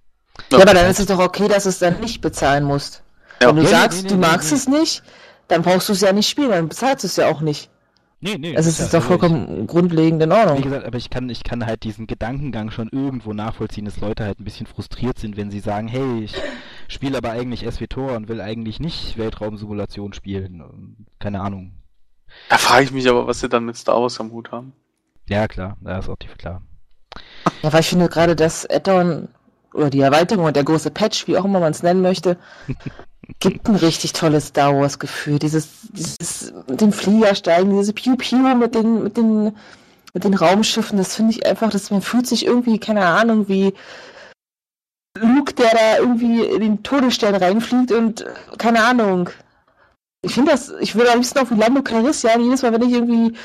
Speaker 3: Ja, aber dann ist es doch okay, dass du es dann nicht bezahlen musst.
Speaker 4: Ja,
Speaker 3: Wenn du
Speaker 2: nee,
Speaker 3: sagst,
Speaker 2: nee,
Speaker 3: du
Speaker 2: nee,
Speaker 3: magst
Speaker 2: nee.
Speaker 3: es nicht, dann brauchst du es ja nicht spielen, dann bezahlst du es ja auch nicht.
Speaker 2: Nee, nee.
Speaker 3: Also es
Speaker 2: ja,
Speaker 3: ist doch
Speaker 2: also ich-
Speaker 3: vollkommen grundlegend in
Speaker 2: Wie
Speaker 3: Ordnung.
Speaker 2: gesagt, aber ich kann, ich kann halt diesen Gedankengang schon irgendwo nachvollziehen, dass Leute halt ein bisschen frustriert sind, wenn sie sagen, hey, ich spiele aber eigentlich SWTOR und will eigentlich nicht Weltraumsimulation spielen. Keine Ahnung.
Speaker 4: Da frage ich mich aber, was sie dann mit Star Wars am Hut haben.
Speaker 2: Ja, klar, da ist auch die klar.
Speaker 3: Ja, weil ich finde gerade das Add-on oder die Erweiterung und der große Patch, wie auch immer man es nennen möchte, gibt ein richtig tolles Star Wars Gefühl. Dieses, dieses mit den Fliegersteigen, diese Piu Piu mit den, mit den, mit den Raumschiffen, das finde ich einfach, dass man fühlt sich irgendwie, keine Ahnung, wie Luke, der da irgendwie in den Todesstern reinfliegt und keine Ahnung. Ich finde das, ich würde am liebsten wie Lando Calrissian jedes Mal, wenn ich irgendwie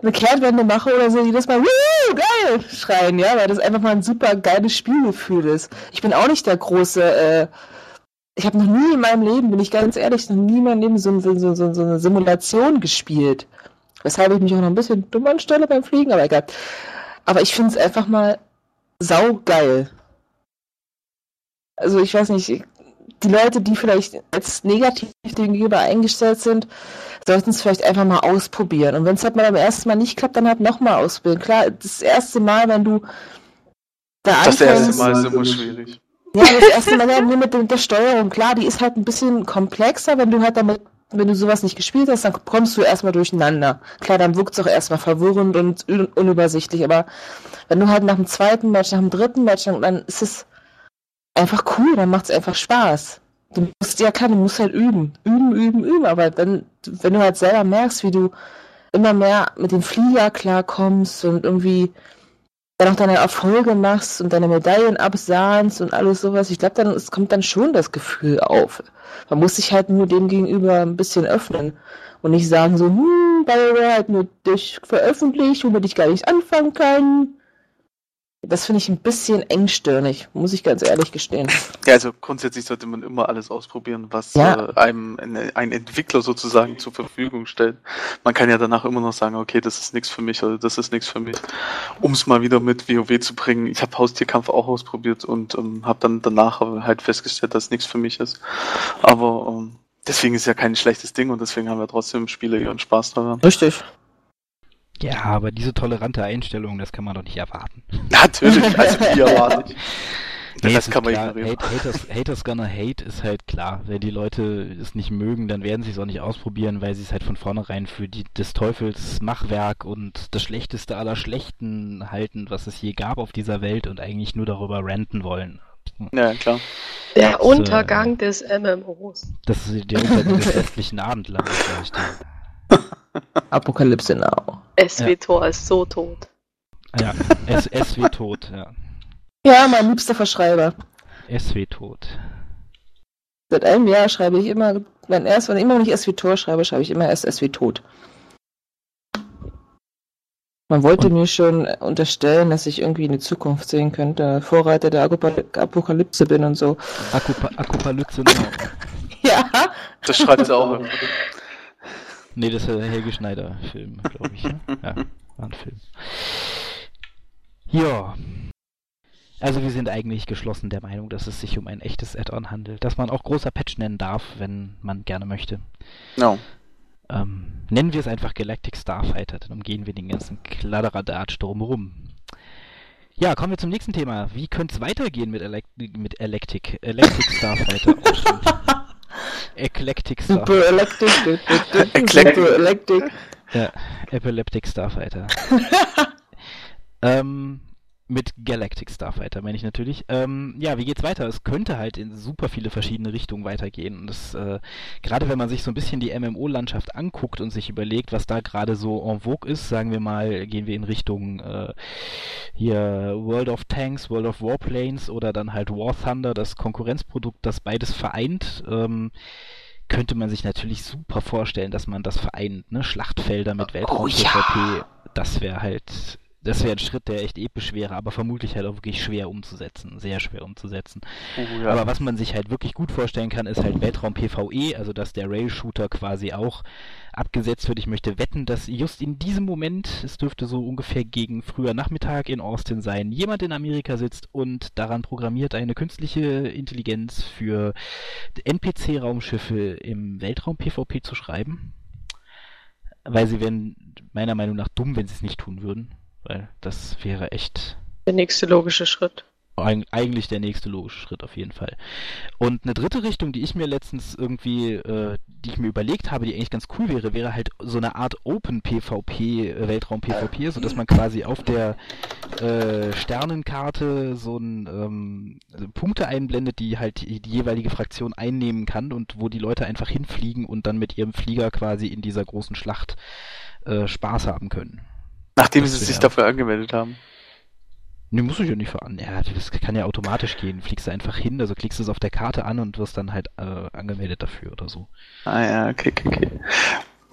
Speaker 3: eine Kehrtwende mache oder so, jedes Mal, Woo, geil, schreien, ja, weil das einfach mal ein super geiles Spielgefühl ist. Ich bin auch nicht der große, äh, ich habe noch nie in meinem Leben, bin ich ganz ehrlich, noch nie in meinem Leben so, so, so, so eine Simulation gespielt. Weshalb ich mich auch noch ein bisschen dumm anstelle beim Fliegen, aber egal. Aber ich finde es einfach mal saugeil. Also ich weiß nicht, die Leute, die vielleicht als negativ dem gegenüber eingestellt sind, sollten es vielleicht einfach mal ausprobieren. Und wenn es halt mal beim ersten Mal nicht klappt, dann halt nochmal ausprobieren. Klar, das erste Mal, wenn du da
Speaker 4: Das erste
Speaker 3: anfängst-
Speaker 4: Mal ist immer schwierig.
Speaker 3: ja, das erste Mal ja nur mit, der- mit der Steuerung. Klar, die ist halt ein bisschen komplexer, wenn du halt damit, wenn du sowas nicht gespielt hast, dann kommst du erstmal durcheinander. Klar, dann wirkt es auch erstmal verwirrend und un unübersichtlich, aber wenn du halt nach dem zweiten Match, nach dem dritten Match, dann ist es einfach cool, dann macht es einfach Spaß. Du musst ja klar, du musst halt üben, üben, üben, üben, aber dann, wenn du halt selber merkst, wie du immer mehr mit dem Flieger klarkommst und irgendwie dann auch deine Erfolge machst und deine Medaillen absahnst und alles sowas, ich glaube, dann es kommt dann schon das Gefühl auf. Man muss sich halt nur dem gegenüber ein bisschen öffnen und nicht sagen so, hm, BioWare hat nur dich veröffentlicht, womit ich gar nicht anfangen kann. Das finde ich ein bisschen engstirnig, muss ich ganz ehrlich gestehen.
Speaker 4: Ja, also grundsätzlich sollte man immer alles ausprobieren, was
Speaker 3: Ja.
Speaker 4: äh, einem ein, ein Entwickler sozusagen zur Verfügung stellt. Man kann ja danach immer noch sagen, okay, das ist nichts für mich oder das ist nichts für mich. Um es mal wieder mit WoW zu bringen. Ich habe Haustierkampf auch ausprobiert und ähm, habe dann danach halt festgestellt, dass es nichts für mich ist. Aber ähm, deswegen ist ja kein schlechtes Ding und deswegen haben wir trotzdem Spieler ihren Spaß daran.
Speaker 3: Richtig.
Speaker 2: Ja, aber diese tolerante Einstellung, das kann man doch nicht erwarten.
Speaker 4: Natürlich, also wie erwartet.
Speaker 2: Nee,
Speaker 4: das kann man
Speaker 2: klar,
Speaker 4: ignorieren.
Speaker 2: Hate, haters, haters gonna hate ist halt klar. Wenn die Leute es nicht mögen, dann werden sie es auch nicht ausprobieren, weil sie es halt von vornherein für die, des Teufels Machwerk und das Schlechteste aller Schlechten halten, was es je gab auf dieser Welt und eigentlich nur darüber ranten wollen.
Speaker 4: Ja, klar.
Speaker 5: Der
Speaker 2: Das, äh,
Speaker 5: Untergang des MMOs.
Speaker 2: Das ist der Untergang des westlichen Abendlandes, vielleicht.
Speaker 3: Apokalypse Now.
Speaker 5: SWTOR ist so tot.
Speaker 2: Ja, S SW tot, ja.
Speaker 3: Ja, mein liebster Verschreiber.
Speaker 2: SW tot.
Speaker 3: Seit einem Jahr schreibe ich immer, wenn erst, wenn ich immer nicht S wie Tor schreibe, schreibe ich immer erst S wie Tod. Man wollte
Speaker 2: Und-
Speaker 3: mir schon unterstellen, dass ich irgendwie in die Zukunft sehen könnte, Vorreiter der Apokaly- Apokalypse bin und so.
Speaker 2: Akupa Akupalypse Now.
Speaker 3: Ja,
Speaker 4: Das schreibt sie auch.
Speaker 2: Nee, das ist der Helge Schneider-Film, glaube ich. Ne? Ja. war ein Film. Ja. Also wir sind eigentlich geschlossen der Meinung, dass es sich um ein echtes Add-on handelt, das man auch großer Patch nennen darf, wenn man gerne möchte.
Speaker 4: No.
Speaker 2: Ähm, nennen wir es einfach Galactic Starfighter, dann umgehen wir den ganzen Kladderadatsch drumherum. Ja, kommen wir zum nächsten Thema. Wie könnte es weitergehen mit, Elect mit Electric, Electric Starfighter? Eclectic Starfighter.
Speaker 3: Super Electric.
Speaker 4: Eclectic.
Speaker 3: Super Electric.
Speaker 2: Ja, Epileptic Starfighter. ähm, mit Galactic Starfighter meine ich natürlich. Ähm, ja, wie geht's weiter? Es könnte halt in super viele verschiedene Richtungen weitergehen. Und das, äh, gerade wenn man sich so ein bisschen die MMO-Landschaft anguckt und sich überlegt, was da gerade so en vogue ist, sagen wir mal, gehen wir in Richtung äh, hier World of Tanks, World of Warplanes oder dann halt War Thunder, das Konkurrenzprodukt, das beides vereint. Ähm, könnte man sich natürlich super vorstellen, dass man das vereint, ne? Schlachtfelder mit Weltraum-PvP, das wäre halt, das wäre ein Schritt, der echt episch wäre, aber vermutlich halt auch wirklich schwer umzusetzen, sehr schwer umzusetzen.
Speaker 4: Oh, ja.
Speaker 2: Aber was man sich halt wirklich gut vorstellen kann, ist halt Weltraum-PvE, also dass der Rail-Shooter quasi auch abgesetzt wird. Ich möchte wetten, dass just in diesem Moment, es dürfte so ungefähr gegen früher Nachmittag in Austin sein, jemand in Amerika sitzt und daran programmiert, eine künstliche Intelligenz für NPC-Raumschiffe im Weltraum-PvP zu schreiben. Weil sie wären meiner Meinung nach dumm, wenn sie es nicht tun würden. Weil das wäre echt
Speaker 5: Der nächste logische Schritt.
Speaker 2: eig- eigentlich der nächste logische Schritt auf jeden Fall. Und eine dritte Richtung, die ich mir letztens irgendwie, äh, die ich mir überlegt habe, die eigentlich ganz cool wäre, wäre halt so eine Art Open PvP, Weltraum PvP, so dass man quasi auf der äh, Sternenkarte so ein ähm, Punkte einblendet, die halt die, die jeweilige Fraktion einnehmen kann und wo die Leute einfach hinfliegen und dann mit ihrem Flieger quasi in dieser großen Schlacht äh, Spaß haben können.
Speaker 4: Nachdem sie sich
Speaker 2: wär-
Speaker 4: dafür angemeldet haben.
Speaker 2: Ne, muss ich ja nicht veran. Ja, das kann ja automatisch gehen. Fliegst du einfach hin, also klickst du es auf der Karte an und wirst dann halt äh, angemeldet dafür oder so.
Speaker 4: Ah ja, okay, okay, okay.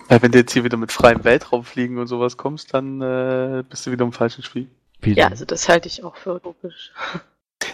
Speaker 4: Weil wenn du jetzt hier wieder mit freiem Weltraum fliegen und sowas kommst, dann äh, bist du wieder im falschen Spiel.
Speaker 2: Wieso?
Speaker 5: Ja, also das halte ich auch für logisch.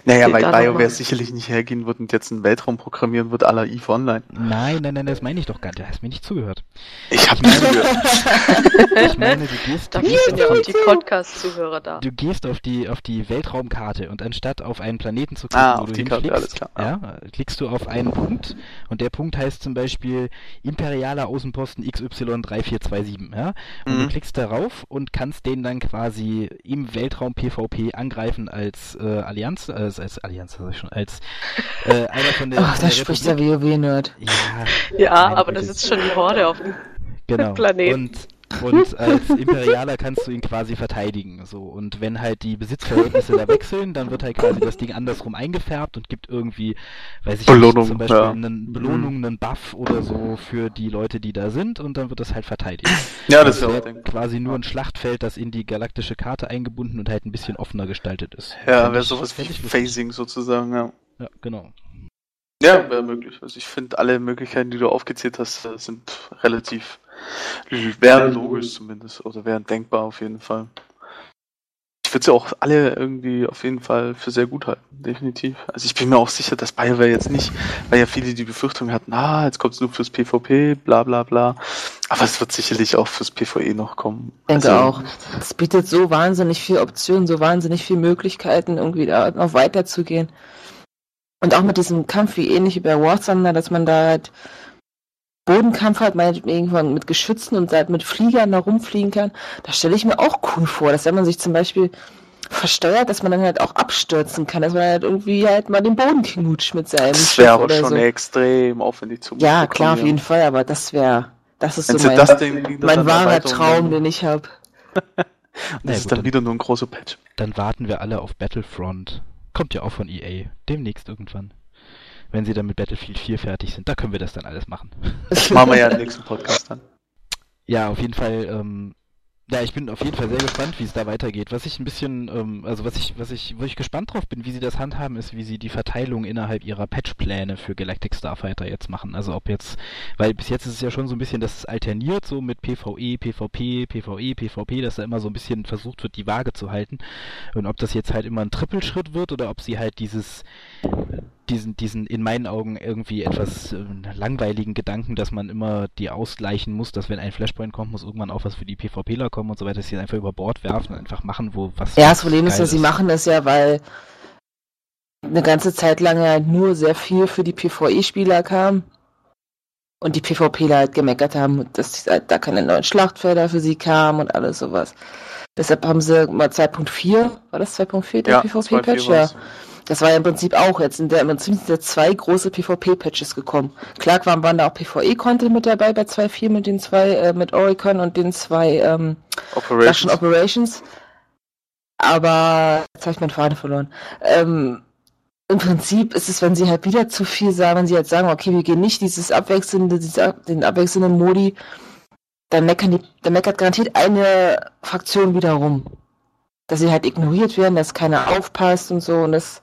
Speaker 4: Naja, weil BioWare sicherlich nicht hergehen wird und jetzt einen Weltraum programmieren wird à la EVE Online.
Speaker 2: Nein, nein, nein, das meine ich doch gar nicht. Du hast mir nicht zugehört.
Speaker 4: Ich hab nicht zugehört.
Speaker 2: Ich meine, du gehst, du
Speaker 5: Dafür
Speaker 2: gehst,
Speaker 5: sind ja
Speaker 2: auf,
Speaker 5: auch die Podcast-Zuhörer da.
Speaker 2: du gehst auf die auf die Weltraumkarte und anstatt auf einen Planeten zu klicken,
Speaker 4: Ah,
Speaker 2: wo du
Speaker 4: klar.
Speaker 2: ja, äh, klickst du auf einen Punkt und der Punkt heißt zum Beispiel imperialer Außenposten XY3427, ja? Und du
Speaker 4: Mhm.
Speaker 2: klickst darauf und kannst den dann quasi im Weltraum PvP angreifen als äh, Allianz, als Allianz, ich schon, als äh, einer von der,
Speaker 3: Ach, da spricht der. WoW-Nerd.
Speaker 2: Ja,
Speaker 5: Ja, aber das ist schon die Horde auf dem
Speaker 2: genau.
Speaker 5: Planeten.
Speaker 2: Und, und als Imperialer kannst du ihn quasi verteidigen. So. Und wenn halt die Besitzverhältnisse da wechseln, dann wird halt quasi das Ding andersrum eingefärbt und gibt irgendwie, weiß ich
Speaker 4: Belohnung,
Speaker 2: nicht, zum Beispiel
Speaker 4: ja.
Speaker 2: eine Belohnung, einen Buff oder so für die Leute, die da sind und dann wird das halt verteidigt.
Speaker 4: Ja, das ist ja
Speaker 2: wäre
Speaker 4: auch Ding.
Speaker 2: quasi nur ein Schlachtfeld, das in die galaktische Karte eingebunden und halt ein bisschen offener gestaltet ist.
Speaker 4: Ja, wäre sowas wie. Phasing sozusagen, ja.
Speaker 2: Ja, genau.
Speaker 4: Ja, wäre möglich. Also ich finde alle Möglichkeiten, die du aufgezählt hast, sind relativ wären logisch zumindest oder wären denkbar auf jeden Fall. Ich würde sie auch alle irgendwie auf jeden Fall für sehr gut halten, definitiv. Also ich bin mir auch sicher, dass BioWare jetzt nicht, weil ja viele die Befürchtung hatten, ah, jetzt kommt es nur fürs PvP, bla bla bla. Aber es wird sicherlich auch fürs PvE noch kommen.
Speaker 3: Ich denke
Speaker 4: Also,
Speaker 3: auch. Es bietet so wahnsinnig viele Optionen, so wahnsinnig viele Möglichkeiten, irgendwie da noch weiterzugehen. Und auch mit diesem Kampf, wie ähnlich wie bei War Thunder, dass man da halt Bodenkampf hat, meinetwegen von- mit Geschützen und halt mit Fliegern da rumfliegen kann. Da stelle ich mir auch cool vor, dass wenn man sich zum Beispiel versteuert, dass man dann halt auch abstürzen kann, dass man halt irgendwie halt mal den Boden knutscht mit seinem
Speaker 4: Das wäre aber
Speaker 3: oder
Speaker 4: schon
Speaker 3: so.
Speaker 4: extrem aufwendig zu
Speaker 3: Ja, klar, auf jeden Fall, aber das wäre, das ist
Speaker 4: Wenn
Speaker 3: so mein,
Speaker 4: das Ding
Speaker 3: mein wahrer
Speaker 4: Erweiterung,
Speaker 3: Traum, den ich habe.
Speaker 4: Das
Speaker 2: Na ja,
Speaker 4: ist
Speaker 2: gut,
Speaker 4: dann
Speaker 2: dann-
Speaker 4: wieder nur ein großer Patch.
Speaker 2: Dann warten wir alle auf Battlefront. Kommt ja auch von EA. Demnächst irgendwann. Wenn sie dann mit Battlefield 4 fertig sind, da können wir das dann alles machen.
Speaker 4: Das machen wir ja im nächsten Podcast dann.
Speaker 2: Ja, auf jeden Fall, ähm, ja, ich bin auf jeden Fall sehr gespannt, wie es da weitergeht. Was ich ein bisschen, ähm, also was ich, was ich, wo ich gespannt drauf bin, wie sie das handhaben, ist, wie sie die Verteilung innerhalb ihrer Patchpläne für Galactic Starfighter jetzt machen. Also ob jetzt, weil bis jetzt ist es ja schon so ein bisschen, dass es alterniert so mit PvE, PvP, PvE, PvP, dass da immer so ein bisschen versucht wird, die Waage zu halten. Und ob das jetzt halt immer ein Trippelschritt wird oder ob sie halt dieses diesen, diesen in meinen Augen irgendwie etwas äh, langweiligen Gedanken, dass man immer die ausgleichen muss, dass wenn ein Flashpoint kommt, muss irgendwann auch was für die PvPler kommen und so weiter, dass sie einfach über Bord werfen und einfach machen, wo was.
Speaker 3: Ja, das Problem ist ja, sie machen das ja, weil eine ganze Zeit lang ja nur sehr viel für die PvE-Spieler kam. Und die PvPler halt gemeckert haben, dass halt da keine neuen Schlachtfelder für sie kamen und alles sowas. Deshalb haben sie mal 2.4, war das 2.4 der
Speaker 4: Ja,
Speaker 3: PvP-Patch?
Speaker 4: 2.4
Speaker 3: Ja. Das war ja im Prinzip auch jetzt in der, im Prinzip sind ja zwei große PvP-Patches gekommen. Klar waren, waren da auch PvE-Content mit dabei bei 2.4 mit den zwei, äh, mit Oricon und den zwei, ähm, Russian
Speaker 4: Operations.
Speaker 3: Operations. Aber jetzt habe ich meinen Faden verloren. Ähm, Im Prinzip ist es, wenn sie halt wieder zu viel sagen, wenn sie halt sagen, okay, wir gehen nicht dieses abwechselnde, diese, den abwechselnden Modi, dann meckern die, dann meckert garantiert eine Fraktion wieder rum. Dass sie halt ignoriert werden, dass keiner aufpasst und so und das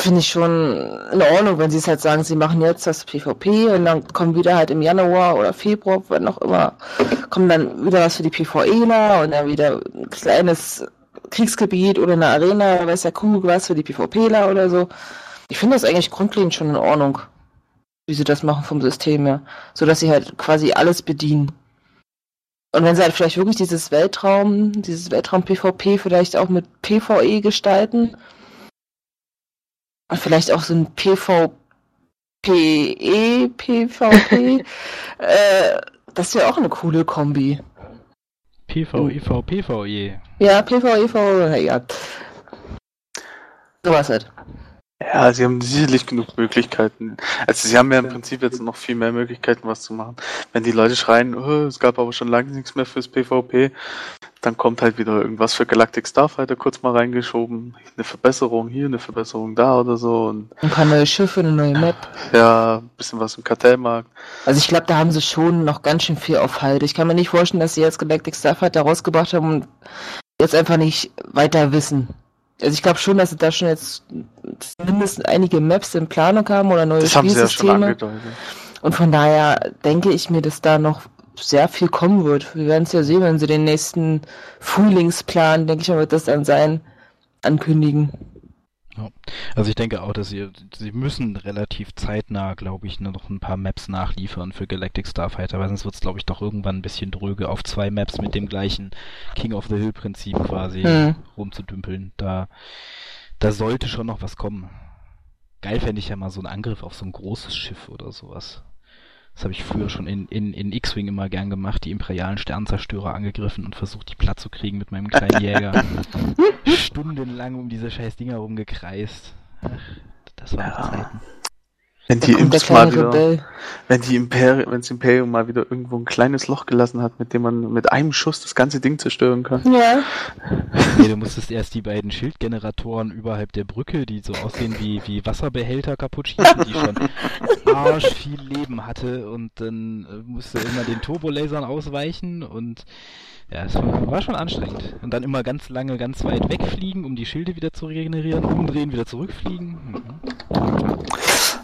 Speaker 3: finde ich schon in Ordnung, wenn sie es halt sagen, sie machen jetzt das PvP und dann kommen wieder halt im Januar oder Februar, wann auch immer, kommen dann wieder was für die PvEler und dann wieder ein kleines Kriegsgebiet oder eine Arena, weiß der Kuh was für die PvPler oder so. Ich finde das eigentlich grundlegend schon in Ordnung, wie sie das machen vom System her, so dass sie halt quasi alles bedienen. Und wenn sie halt vielleicht wirklich dieses Weltraum, dieses Weltraum-PvP vielleicht auch mit PvE gestalten, und vielleicht auch so ein PvPE, PvP, äh, das wäre auch eine coole Kombi.
Speaker 2: PvEV, PvE.
Speaker 3: Ja, PvE, PvE, ja. Sowas halt.
Speaker 4: Ja, sie haben sicherlich genug Möglichkeiten. Also sie haben ja im Prinzip jetzt noch viel mehr Möglichkeiten, was zu machen. Wenn die Leute schreien, oh, es gab aber schon lange nichts mehr fürs PvP, dann kommt halt wieder irgendwas für Galactic Starfighter kurz mal reingeschoben. Eine Verbesserung hier, eine Verbesserung da oder so. Und
Speaker 3: Ein paar neue Schiffe, eine neue Map.
Speaker 4: ja, ein bisschen was im Kartellmarkt.
Speaker 3: Also ich glaube, da haben sie schon noch ganz schön viel auf Halde. Ich kann mir nicht vorstellen, dass sie jetzt Galactic Starfighter rausgebracht haben und jetzt einfach nicht weiter wissen. Also ich glaube schon, dass sie da schon jetzt zumindest einige Maps in Planung haben oder neue
Speaker 4: Das ja
Speaker 3: Spielsysteme.
Speaker 4: angedeutet.
Speaker 3: Und von daher denke ich mir, dass da noch sehr viel kommen wird. Wir werden es ja sehen, wenn sie den nächsten Frühlingsplan, denke ich mal, wird das dann sein, ankündigen.
Speaker 2: Also ich denke auch, dass sie, sie müssen relativ zeitnah, glaube ich, nur noch ein paar Maps nachliefern für Galactic Starfighter, weil sonst wird es, glaube ich, doch irgendwann ein bisschen dröge, auf zwei Maps mit dem gleichen King of the Hill Prinzip quasi
Speaker 3: Hm.
Speaker 2: rumzudümpeln. Da, da sollte schon noch was kommen. Geil fände ich ja mal so einen Angriff auf so ein großes Schiff oder sowas. Das habe ich früher schon in, in, in X-Wing immer gern gemacht, die imperialen Sternzerstörer angegriffen und versucht, die platt zu kriegen mit meinem kleinen Jäger. Stundenlang um diese scheiß Dinger rumgekreist. Ach, das waren
Speaker 4: Ja.
Speaker 2: Zeiten.
Speaker 4: Wenn die Imps mal wieder,
Speaker 3: Rebell.
Speaker 4: wenn die Imperi wenn das Imperium mal wieder irgendwo ein kleines Loch gelassen hat, mit dem man mit einem Schuss das ganze Ding zerstören kann.
Speaker 3: Ja.
Speaker 2: Nee, du musstest erst die beiden Schildgeneratoren überhalb der Brücke, die so aussehen wie, wie Wasserbehälter kaputt schießen, die schon arsch viel Leben hatte und dann äh, musste immer den Turbolasern ausweichen und ja, es war, war schon anstrengend. Und dann immer ganz lange, ganz weit wegfliegen, um die Schilde wieder zu regenerieren, umdrehen, wieder zurückfliegen. Mhm.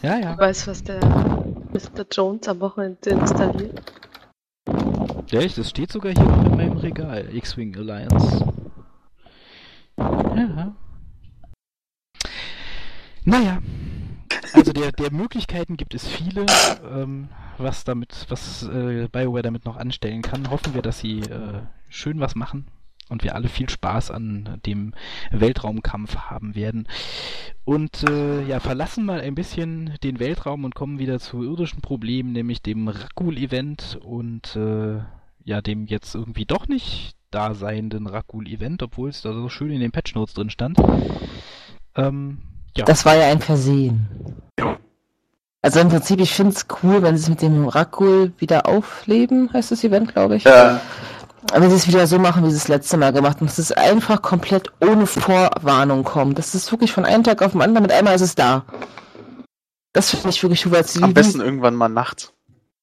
Speaker 2: Ja, ja.
Speaker 5: Weißt du, was der Mr. Jones am Wochenende installiert?
Speaker 2: Ja, echt, das steht sogar hier noch in meinem Regal. X-Wing Alliance. Ja. Naja. Also der, der Möglichkeiten gibt es viele, ähm, was damit, was äh, BioWare damit noch anstellen kann. Hoffen wir, dass sie äh, schön was machen und wir alle viel Spaß an dem Weltraumkampf haben werden. Und äh, ja, verlassen mal ein bisschen den Weltraum und kommen wieder zu irdischen Problemen, nämlich dem Rakul-Event und äh, ja, dem jetzt irgendwie doch nicht da seienden Rakul-Event, obwohl es da so schön in den Patch Notes drin stand. Ähm, ja.
Speaker 3: Das war ja ein Versehen. Also im Prinzip, ich finde es cool, wenn sie es mit dem Rakul wieder aufleben, heißt das Event, glaube ich.
Speaker 4: Ja,
Speaker 3: Wenn sie es wieder so machen, wie sie es letzte Mal gemacht haben, dass es einfach komplett ohne Vorwarnung kommt. Das ist wirklich von einem Tag auf den anderen, mit einmal ist es da. Das finde ich wirklich es
Speaker 4: am besten irgendwann mal nachts.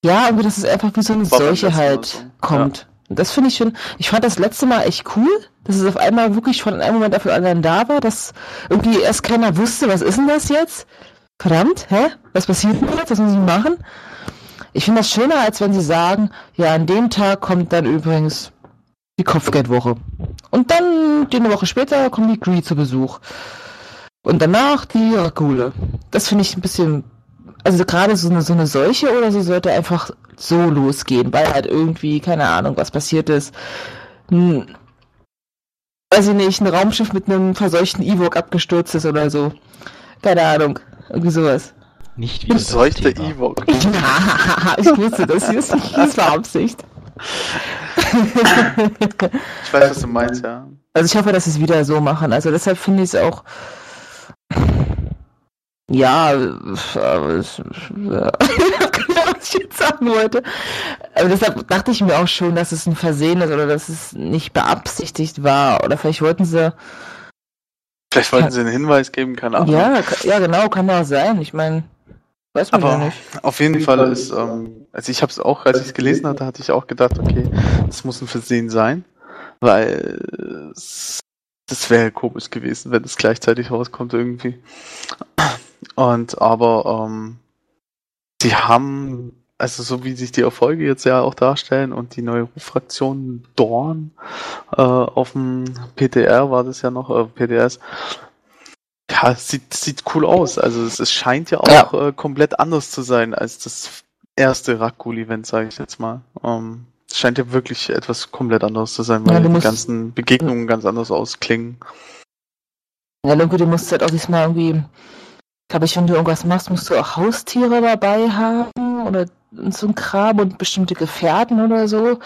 Speaker 3: Ja, irgendwie, dass es einfach wie so eine Seuche halt
Speaker 4: so.
Speaker 3: kommt. Und das finde ich schon, ich fand das letzte Mal echt cool, dass es auf einmal wirklich von einem Moment auf den anderen da war, dass irgendwie erst keiner wusste, was ist denn das jetzt? Verdammt, hä? Was passiert denn jetzt? Was muss ich machen? Ich finde das schöner, als wenn sie sagen, ja, an dem Tag kommt dann übrigens die Kopfgeldwoche. Und dann, die eine Woche später, kommt die Gree zu Besuch. Und danach die Rakule. Das finde ich ein bisschen. Also gerade so eine, so eine Seuche oder so sollte einfach so losgehen, weil halt irgendwie, keine Ahnung, was passiert ist. Hm, weiß ich nicht, ein Raumschiff mit einem verseuchten Ewok abgestürzt ist oder so. Keine Ahnung. Irgendwie sowas.
Speaker 2: Nicht wieder das
Speaker 4: Seuchte
Speaker 2: Thema.
Speaker 4: Ewok.
Speaker 3: Ja, ich wusste das. Das, das war Absicht.
Speaker 4: Ich weiß, was du meinst, ja.
Speaker 3: Also ich hoffe, dass sie es wieder so machen. Also deshalb finde ich es auch. Ja, aber es- ja. was ich jetzt sagen wollte. Aber deshalb dachte ich mir auch schon, dass es ein Versehen ist oder dass es nicht beabsichtigt war. Oder vielleicht wollten sie.
Speaker 4: Vielleicht wollten sie einen Hinweis geben, keine Ahnung.
Speaker 3: Ja, ja, genau, kann auch sein. Ich meine, weiß man
Speaker 4: Aber
Speaker 3: ja nicht.
Speaker 4: auf jeden Fall ist, ähm, also ich habe es auch, als ich es gelesen hatte, hatte ich auch gedacht, okay, das muss ein Versehen sein, weil das wäre komisch gewesen, wenn es gleichzeitig rauskommt irgendwie. Und aber ähm, sie haben, also so wie sich die Erfolge jetzt ja auch darstellen und die neue Fraktion Dorn äh, auf dem PTR war das ja noch, äh, PTS, ja, es sieht, sieht cool aus. Also es, es scheint ja auch Äh, komplett anders zu sein als das erste Rakul-Event, sage ich jetzt mal. Ähm, es scheint ja wirklich etwas komplett anderes zu sein, weil
Speaker 3: Ja,
Speaker 4: die
Speaker 3: musst-
Speaker 4: ganzen Begegnungen ganz anders ausklingen.
Speaker 3: Ja, Lunke, du musst halt auch diesmal irgendwie, glaube ich, wenn du irgendwas machst, musst du auch Haustiere dabei haben oder so ein Kram und bestimmte Gefährten oder so.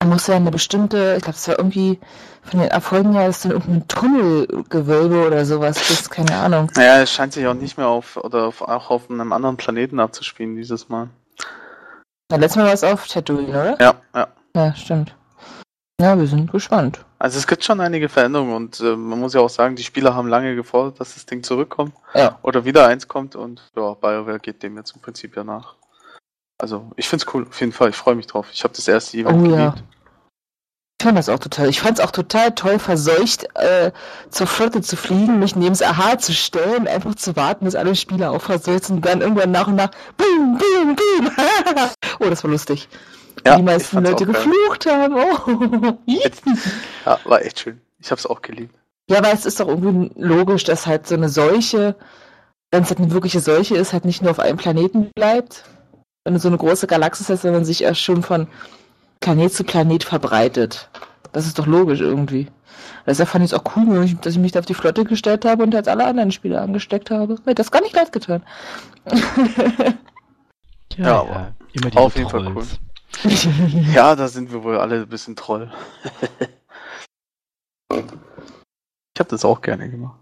Speaker 3: Da musst du ja eine bestimmte, ich glaube, es war irgendwie von den Erfolgen her, ist dann irgendein Tunnelgewölbe oder sowas, das ist keine Ahnung.
Speaker 4: Naja, es scheint sich auch nicht mehr auf, oder auf, auch auf einem anderen Planeten abzuspielen dieses Mal.
Speaker 3: Ja, letztes Mal war es auf Tatooine, oder?
Speaker 4: Ja, ja.
Speaker 3: Ja, stimmt. Ja, wir sind gespannt.
Speaker 4: Also es gibt schon einige Veränderungen und äh, man muss ja auch sagen, die Spieler haben lange gefordert, dass das Ding zurückkommt
Speaker 3: Ja.
Speaker 4: oder wieder eins kommt und ja, BioWare geht dem jetzt im Prinzip ja nach. Also ich find's cool, auf jeden Fall, ich freue mich drauf. Ich habe das erste Event
Speaker 3: Oh ja.
Speaker 4: geliebt.
Speaker 3: Ich fand das auch total. Ich fand es auch total toll, verseucht äh, zur Flotte zu fliegen, mich neben das AH zu stellen, einfach zu warten, bis alle Spieler auch verseucht sind und dann irgendwann nach und nach Boom, Boom, Boom. oh, das war lustig.
Speaker 4: Ja,
Speaker 3: die meisten Leute
Speaker 4: auch geil.
Speaker 3: geflucht haben. Oh.
Speaker 4: Ja, war echt schön. Ich habe es auch geliebt.
Speaker 3: ja, aber es ist doch irgendwie logisch, dass halt so eine Seuche, wenn es halt eine wirkliche Seuche ist, halt nicht nur auf einem Planeten bleibt. Wenn du so eine große Galaxis hast, sondern sich erst schon von Planet zu Planet verbreitet. Das ist doch logisch irgendwie. Deshalb fand ich es auch cool, dass ich mich da auf die Flotte gestellt habe und jetzt alle anderen Spieler angesteckt habe. Mir hat das gar nicht leid getan.
Speaker 2: Ja,
Speaker 4: Ja,
Speaker 2: ja, immer diese
Speaker 4: auf jeden Fall
Speaker 2: Trolls.
Speaker 4: Ja, da sind wir wohl alle ein bisschen Troll. ich habe das auch gerne gemacht.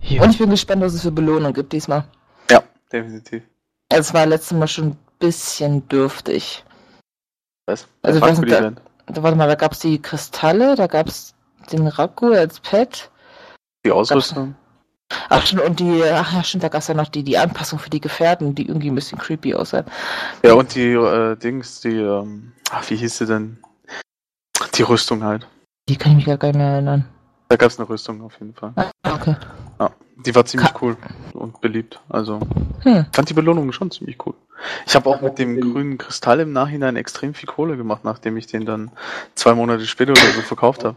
Speaker 2: Ja.
Speaker 3: Und ich bin gespannt, was es für Belohnung gibt diesmal.
Speaker 4: Ja, definitiv.
Speaker 3: Es war letztes Mal schon ein bisschen dürftig.
Speaker 4: Was?
Speaker 3: Also, weiß nicht. Da, warte mal, da gab es die Kristalle, da gab es den Raku als Pet.
Speaker 4: Die Ausrüstung.
Speaker 3: Ach schon, und die, ach ja, stimmt, da gab es ja noch die, die Anpassung für die Gefährten, die irgendwie ein bisschen creepy aussahen.
Speaker 4: Ja, und die äh, Dings, die, ähm, ach, wie hieß sie denn? Die Rüstung halt.
Speaker 3: Die kann ich mich gar nicht mehr erinnern.
Speaker 4: Da gab's eine Rüstung auf jeden Fall.
Speaker 3: Ah, okay.
Speaker 4: Die war ziemlich cool und beliebt. Also,
Speaker 3: Hm.
Speaker 4: fand die Belohnung schon ziemlich cool. Ich habe auch mit dem grünen Kristall im Nachhinein extrem viel Kohle gemacht, nachdem ich den dann zwei Monate später oder so verkauft habe.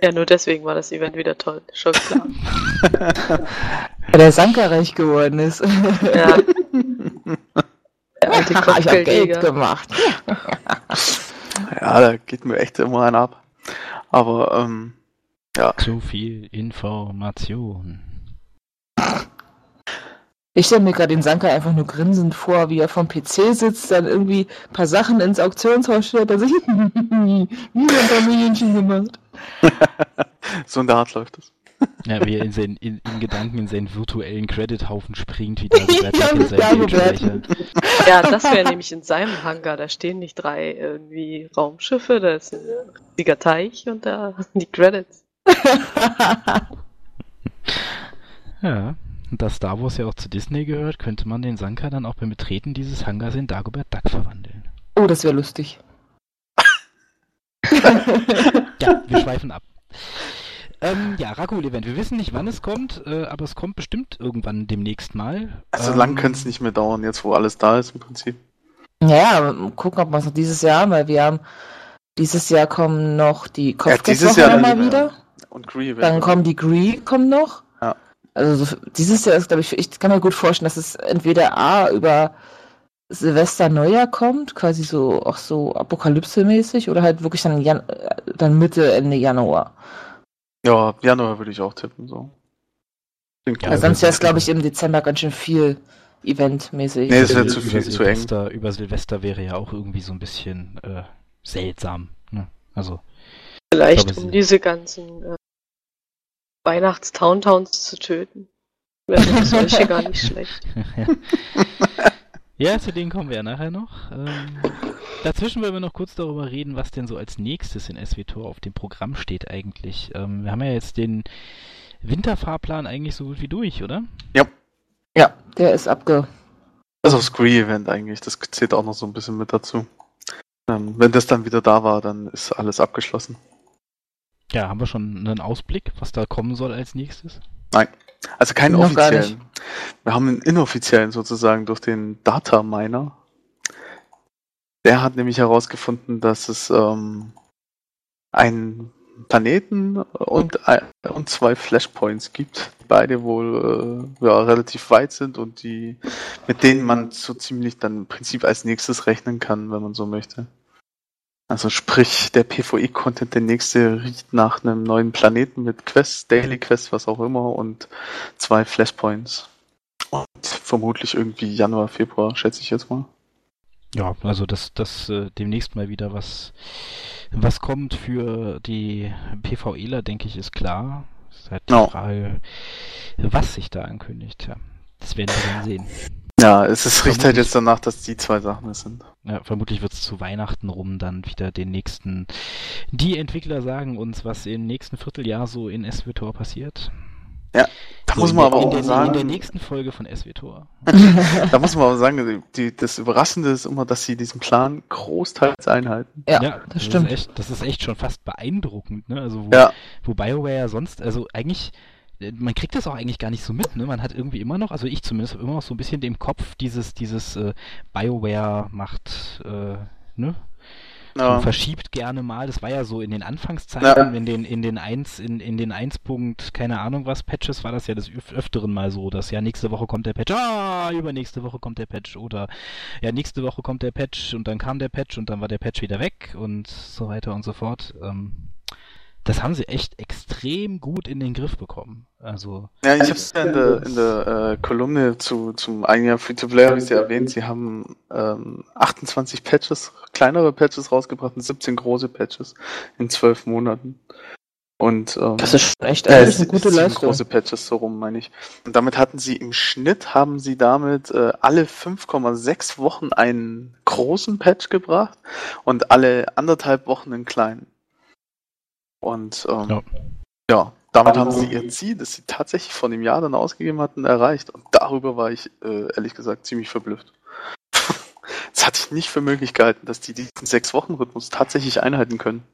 Speaker 5: Ja, nur deswegen war das Event wieder toll. Schon klar.
Speaker 3: Weil der Sanka reich geworden ist.
Speaker 5: Ja. Der alte
Speaker 3: ich hab Geld gemacht.
Speaker 4: Ja, da geht mir echt immer ein ab. Aber, ähm, ja.
Speaker 2: Zu viel Information.
Speaker 3: Ich stelle mir gerade den Sanka einfach nur grinsend vor, wie er vom PC sitzt, dann irgendwie ein paar Sachen ins Auktionshaus stellt, dann sich, wie ein paar Millionchen gemacht.
Speaker 4: So in der Art läuft es.
Speaker 2: Ja, wie er in, seinen, in, in Gedanken in seinen virtuellen Credit-Haufen springt, wie der
Speaker 3: Ja,
Speaker 2: in.
Speaker 5: Ja, das wäre nämlich in seinem Hangar. Da stehen nicht drei irgendwie Raumschiffe, da ist ein riesiger Teich und da die Credits.
Speaker 2: Ja. Und da Star Wars ja auch zu Disney gehört, könnte man den Sanka dann auch beim Betreten dieses Hangars in Dagobert Duck verwandeln.
Speaker 3: Oh, das wäre lustig.
Speaker 2: Ja, wir schweifen ab. Ähm, ja, Rakul-Event. Wir wissen nicht, wann es kommt, äh, aber es kommt bestimmt irgendwann demnächst mal.
Speaker 4: Also
Speaker 2: ähm,
Speaker 4: lang könnte es nicht mehr dauern, jetzt wo alles da ist im Prinzip.
Speaker 3: Mal gucken, ob wir es noch dieses Jahr haben, weil wir haben dieses Jahr kommen noch die
Speaker 4: dieses
Speaker 3: Kopfgeldwochen
Speaker 4: Jahr
Speaker 3: nochmal
Speaker 4: dann,
Speaker 3: wieder.
Speaker 4: Und Gree.
Speaker 3: Dann kommen die Gree, kommen noch.
Speaker 4: Ja.
Speaker 3: Also so, dieses Jahr ist, glaube ich, ich kann mir gut vorstellen, dass es entweder A über Silvester Neujahr kommt, quasi so auch so Apokalypse-mäßig, oder halt wirklich dann, Jan äh, dann Mitte, Ende Januar.
Speaker 4: Ja, Januar würde ich auch tippen, so. Klingt gut.
Speaker 3: sonst wäre es, glaube ich, im Dezember ganz schön viel Eventmäßig.
Speaker 4: Nee, das wäre
Speaker 2: über,
Speaker 4: zu viel,
Speaker 2: über
Speaker 4: zu eng.
Speaker 2: Silvester, Über Silvester wäre ja auch irgendwie so ein bisschen äh, seltsam. Ne? Also,
Speaker 5: Vielleicht
Speaker 2: glaube,
Speaker 5: um
Speaker 2: sie-
Speaker 5: diese ganzen äh, Weihnachts-Towntowns zu töten. Wäre solche gar nicht schlecht.
Speaker 2: ja, zu denen kommen wir ja nachher noch. Ähm, dazwischen wollen wir noch kurz darüber reden, was denn so als nächstes in SWTOR auf dem Programm steht eigentlich. Ähm, wir haben ja jetzt den Winterfahrplan eigentlich so gut wie durch, oder?
Speaker 3: Ja, der ist abge.
Speaker 4: Also das Gree-Event eigentlich, das zählt auch noch so ein bisschen mit dazu. Ähm, wenn das dann wieder da war, dann ist alles abgeschlossen.
Speaker 2: Ja, haben wir schon einen Ausblick, was da kommen soll als nächstes?
Speaker 4: Also keinen
Speaker 3: Noch
Speaker 4: offiziellen. Wir haben einen inoffiziellen sozusagen durch den Data Miner. Der hat nämlich herausgefunden, dass es ähm, einen Planeten und, ein- und zwei Flashpoints gibt, die beide wohl äh, ja, relativ weit sind und die mit denen man so ziemlich dann im Prinzip als nächstes rechnen kann, wenn man so möchte. Also sprich, der PvE-Content, der nächste riecht nach einem neuen Planeten mit Quests, Daily Quests, was auch immer und zwei Flashpoints. Und vermutlich irgendwie Januar, Februar, schätze ich jetzt mal.
Speaker 2: Ja, also dass dass äh, demnächst mal wieder was was kommt für die PvEler, denke ich, ist klar. Ist halt die
Speaker 4: Ja.
Speaker 2: Frage, was sich da ankündigt. Ja, das werden wir dann sehen.
Speaker 4: Ja, es ist, riecht halt jetzt danach, dass die zwei Sachen es sind.
Speaker 2: Ja, vermutlich wird es zu Weihnachten rum dann wieder den nächsten. Die Entwickler sagen uns, was im nächsten Vierteljahr so in SWTOR passiert.
Speaker 4: Da
Speaker 2: So
Speaker 4: muss
Speaker 2: in
Speaker 4: man aber
Speaker 2: in
Speaker 4: auch
Speaker 2: der, In
Speaker 4: sagen,
Speaker 2: der nächsten Folge von SWTOR.
Speaker 4: da muss man aber sagen, die, das Überraschende ist immer, dass sie diesen Plan großteils einhalten.
Speaker 3: Ja, das stimmt.
Speaker 2: Ist echt, das ist echt schon fast beeindruckend, ne? Also wo,
Speaker 4: Ja,
Speaker 2: Wo BioWare ja sonst, also eigentlich, man kriegt das auch eigentlich gar nicht so mit, ne? Man hat irgendwie immer noch, also ich zumindest immer noch so ein bisschen im Kopf dieses, dieses äh, BioWare macht, äh, ne?
Speaker 4: ja.
Speaker 2: Verschiebt gerne mal. Das war ja so in den Anfangszeiten,
Speaker 4: Ja.
Speaker 2: in den, in den 1, in, in den 1 Punkt, keine Ahnung was, Patches, war das ja des Öf Öfteren mal so, dass ja nächste Woche kommt der Patch, ah, übernächste Woche kommt der Patch oder ja, nächste Woche kommt der Patch und dann kam der Patch und dann war der Patch wieder weg und so weiter und so fort. Ähm, das haben sie echt extrem gut in den Griff bekommen. Also,
Speaker 4: Ja, ich habe es ja in der, in der äh, Kolumne zu, zum ein Jahr Free-to-Play habe ich ja erwähnt, sie haben ähm, 28 Patches, kleinere Patches rausgebracht und 17 große Patches in 12 Monaten. Und ähm,
Speaker 3: Das ist echt
Speaker 4: äh,
Speaker 3: eigentlich
Speaker 4: es
Speaker 3: eine gute
Speaker 4: sind
Speaker 3: Leistung.
Speaker 4: große Patches, so rum meine ich. Und damit hatten sie im Schnitt, haben sie damit äh, alle 5,6 Wochen einen großen Patch gebracht und alle anderthalb Wochen einen kleinen. Und ähm,
Speaker 2: Ja.
Speaker 4: ja. damit haben sie ihr Ziel, das sie tatsächlich vor dem Jahr dann ausgegeben hatten, erreicht. Und darüber war ich, äh, ehrlich gesagt, ziemlich verblüfft. das hatte ich nicht für möglich gehalten, dass die diesen Sechs-Wochen-Rhythmus tatsächlich einhalten können.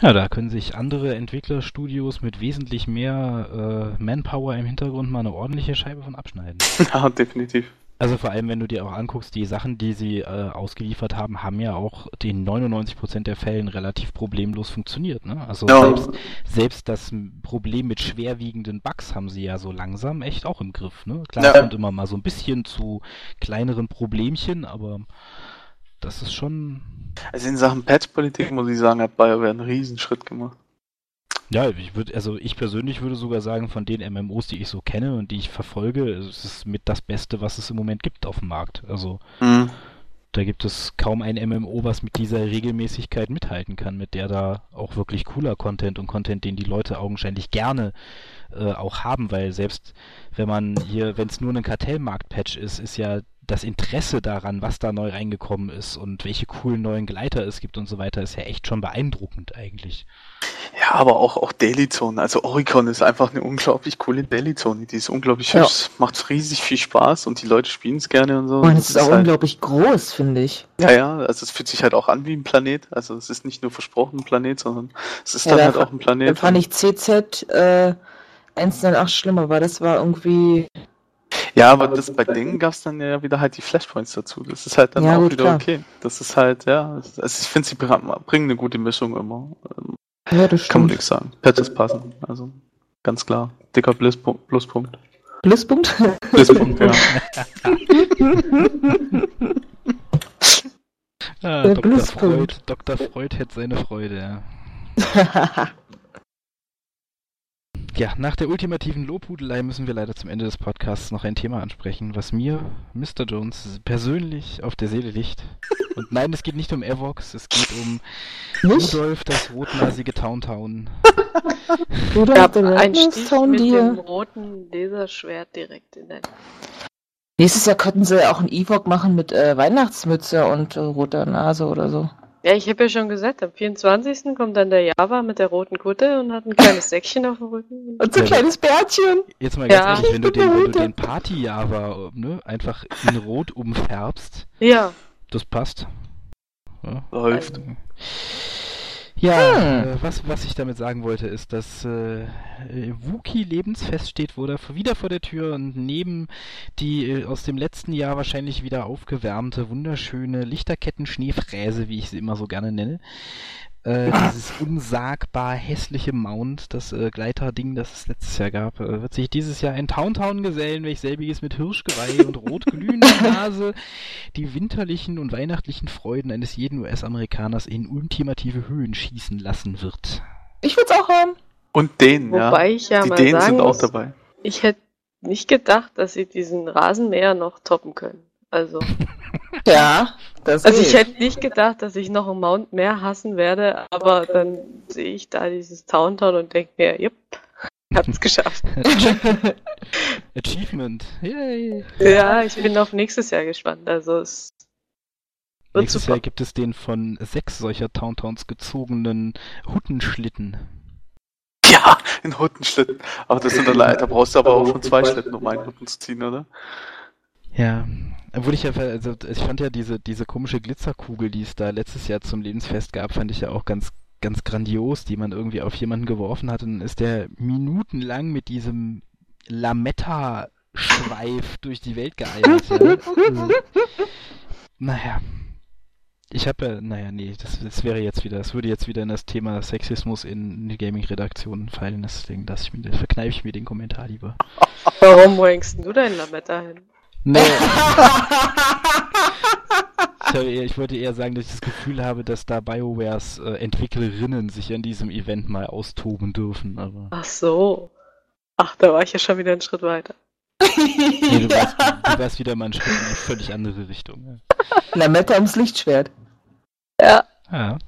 Speaker 2: ja, da können sich andere Entwicklerstudios mit wesentlich mehr äh, Manpower im Hintergrund mal eine ordentliche Scheibe von abschneiden.
Speaker 4: ja, definitiv.
Speaker 2: Also vor allem, wenn du dir auch anguckst, die Sachen, die sie äh, ausgeliefert haben, haben ja auch in 99% der Fällen relativ problemlos funktioniert. Ne? Also
Speaker 4: Ja.
Speaker 2: selbst, selbst das Problem mit schwerwiegenden Bugs haben sie ja so langsam echt auch im Griff. Ne? Klar,
Speaker 4: Ja.
Speaker 2: es kommt immer mal so ein bisschen zu kleineren Problemchen, aber das ist schon...
Speaker 4: Also in Sachen Patch-Politik muss ich sagen, hat BioWare einen Riesenschritt gemacht.
Speaker 2: Ja, ich würde, also ich persönlich würde sogar sagen, von den MMOs, die ich so kenne und die ich verfolge, es ist mit das Beste, was es im Moment gibt auf dem Markt. Also
Speaker 4: Mhm.
Speaker 2: Da gibt es kaum ein MMO, was mit dieser Regelmäßigkeit mithalten kann, mit der da auch wirklich cooler Content und Content, den die Leute augenscheinlich gerne äh, auch haben, weil selbst wenn man hier, wenn es nur ein Kartellmarkt-Patch ist, ist ja das Interesse daran, was da neu reingekommen ist und welche coolen neuen Gleiter es gibt und so weiter, ist ja echt schon beeindruckend eigentlich.
Speaker 4: Ja, aber auch, auch Daily Zone. Also Oricon ist einfach eine unglaublich coole Daily Zone. Die ist unglaublich
Speaker 3: Ja.
Speaker 4: hübsch, macht riesig viel Spaß und die Leute spielen es gerne und so.
Speaker 3: Und es ist auch
Speaker 4: halt,
Speaker 3: unglaublich groß, finde ich.
Speaker 4: ja, ja, also es fühlt sich halt auch an wie ein Planet. Also es ist nicht nur versprochen ein Planet, sondern es ist
Speaker 3: Ja,
Speaker 4: dann
Speaker 3: da
Speaker 4: halt auch ein Planet.
Speaker 3: Dann fand ich CZ äh, 108 schlimmer, weil das war irgendwie.
Speaker 4: Ja, aber das bei denen gab es dann ja wieder halt die Flashpoints dazu. Das ist halt dann
Speaker 3: Ja,
Speaker 4: auch
Speaker 3: gut,
Speaker 4: wieder
Speaker 3: klar.
Speaker 4: okay. Das ist halt, ja, also ich finde, sie bringen eine gute Mischung immer. Ähm,
Speaker 3: Ja, das
Speaker 4: Kann man
Speaker 3: stimmt.
Speaker 4: nichts sagen. Patches passen. Also ganz klar. Dicker Pluspunkt. Pluspunkt.
Speaker 3: Pluspunkt?
Speaker 4: Pluspunkt, ja.
Speaker 2: Ah,
Speaker 3: Der
Speaker 2: Dr.
Speaker 3: Pluspunkt.
Speaker 2: Freud, Dr. Freud hätte seine Freude, ja. Ja, nach der ultimativen Lobhudelei müssen wir leider zum Ende des Podcasts noch ein Thema ansprechen, was mir, Mr. Jones, persönlich auf der Seele liegt. Und nein, es geht nicht um Evox, es geht um
Speaker 3: Nicht?
Speaker 2: Rudolf, das rotnasige Towntown.
Speaker 5: Habe
Speaker 3: eine
Speaker 5: einen Stich
Speaker 3: Town
Speaker 5: mit dem
Speaker 3: dir?
Speaker 5: roten Laserschwert direkt in der
Speaker 3: Nächstes Jahr könnten sie auch ein Ewok machen mit äh, Weihnachtsmütze und äh, roter Nase oder so.
Speaker 5: Ja, ich habe ja schon gesagt, am 24. kommt dann der Java mit der roten Kutte und hat ein kleines Säckchen auf dem Rücken.
Speaker 3: Und so ein kleines Bärtchen.
Speaker 2: Jetzt mal ganz
Speaker 5: Ja.
Speaker 2: ehrlich, wenn du den, wenn du
Speaker 3: vermute.
Speaker 2: den Party-Java ne, einfach in Rot umfärbst,
Speaker 5: Ja,
Speaker 2: das passt. Ja.
Speaker 4: Läuft.
Speaker 2: Ja,
Speaker 3: Hm.
Speaker 2: äh, was, was ich damit sagen wollte, ist, dass äh, Wookie Lebensfest steht wurde wieder vor der Tür und neben die äh, aus dem letzten Jahr wahrscheinlich wieder aufgewärmte, wunderschöne Lichterketten-Schneefräse, wie ich sie immer so gerne nenne, äh, dieses unsagbar hässliche Mount, das äh, Gleiterding, das es letztes Jahr gab, äh, wird sich dieses Jahr ein Towntown gesellen, welch selbiges mit Hirschgeweih und rotglühender Nase die winterlichen und weihnachtlichen Freuden eines jeden US-Amerikaners in ultimative Höhen schießen lassen wird.
Speaker 3: Ich will's auch haben.
Speaker 4: Und den, ja.
Speaker 5: wobei ich ja
Speaker 4: Die
Speaker 5: mal
Speaker 4: Dänen
Speaker 5: sagen
Speaker 4: sind auch
Speaker 5: muss,
Speaker 4: dabei.
Speaker 5: ich hätte nicht gedacht, dass sie diesen Rasenmäher noch toppen können. Also,
Speaker 3: Ja, das
Speaker 5: also ich hätte nicht gedacht, dass ich noch einen Mount mehr hassen werde, aber dann sehe ich da dieses Towntown und denke mir, jupp, hab's geschafft.
Speaker 2: Achievement. Yay.
Speaker 5: Ja, ich bin auf nächstes Jahr gespannt. Also es wird
Speaker 2: Nächstes
Speaker 5: super.
Speaker 2: Jahr gibt es den von sechs solcher Towntowns gezogenen Huttenschlitten.
Speaker 4: Ja, in Huttenschlitten. Aber das sind leider, da brauchst du aber auch schon zwei Schlitten, um einen Hutten zu ziehen, oder?
Speaker 2: Ja, obwohl ich ja, also ich fand ja diese, diese komische Glitzerkugel, die es da letztes Jahr zum Lebensfest gab, fand ich ja auch ganz, ganz grandios, die man irgendwie auf jemanden geworfen hat. Und dann ist der minutenlang mit diesem Lametta-Schweif durch die Welt geeiert. Ja. Also, naja. Ich habe ja, naja, nee, das, das wäre jetzt wieder, das würde jetzt wieder in das Thema Sexismus in die Gaming-Redaktionen fallen, deswegen verkneife ich mir den Kommentar lieber.
Speaker 5: Warum denn du dein Lametta hin?
Speaker 2: Nee. Eher, ich wollte eher sagen, dass ich das Gefühl habe, dass da BioWares äh, Entwicklerinnen sich an diesem Event mal austoben dürfen. Aber
Speaker 5: Ach so. Ach, da war ich ja schon wieder einen Schritt weiter.
Speaker 2: nee, du, warst, du warst wieder mal einen Schritt in eine völlig andere Richtung.
Speaker 3: Lametta ums Lichtschwert.
Speaker 5: Ja.
Speaker 2: Ja. ja.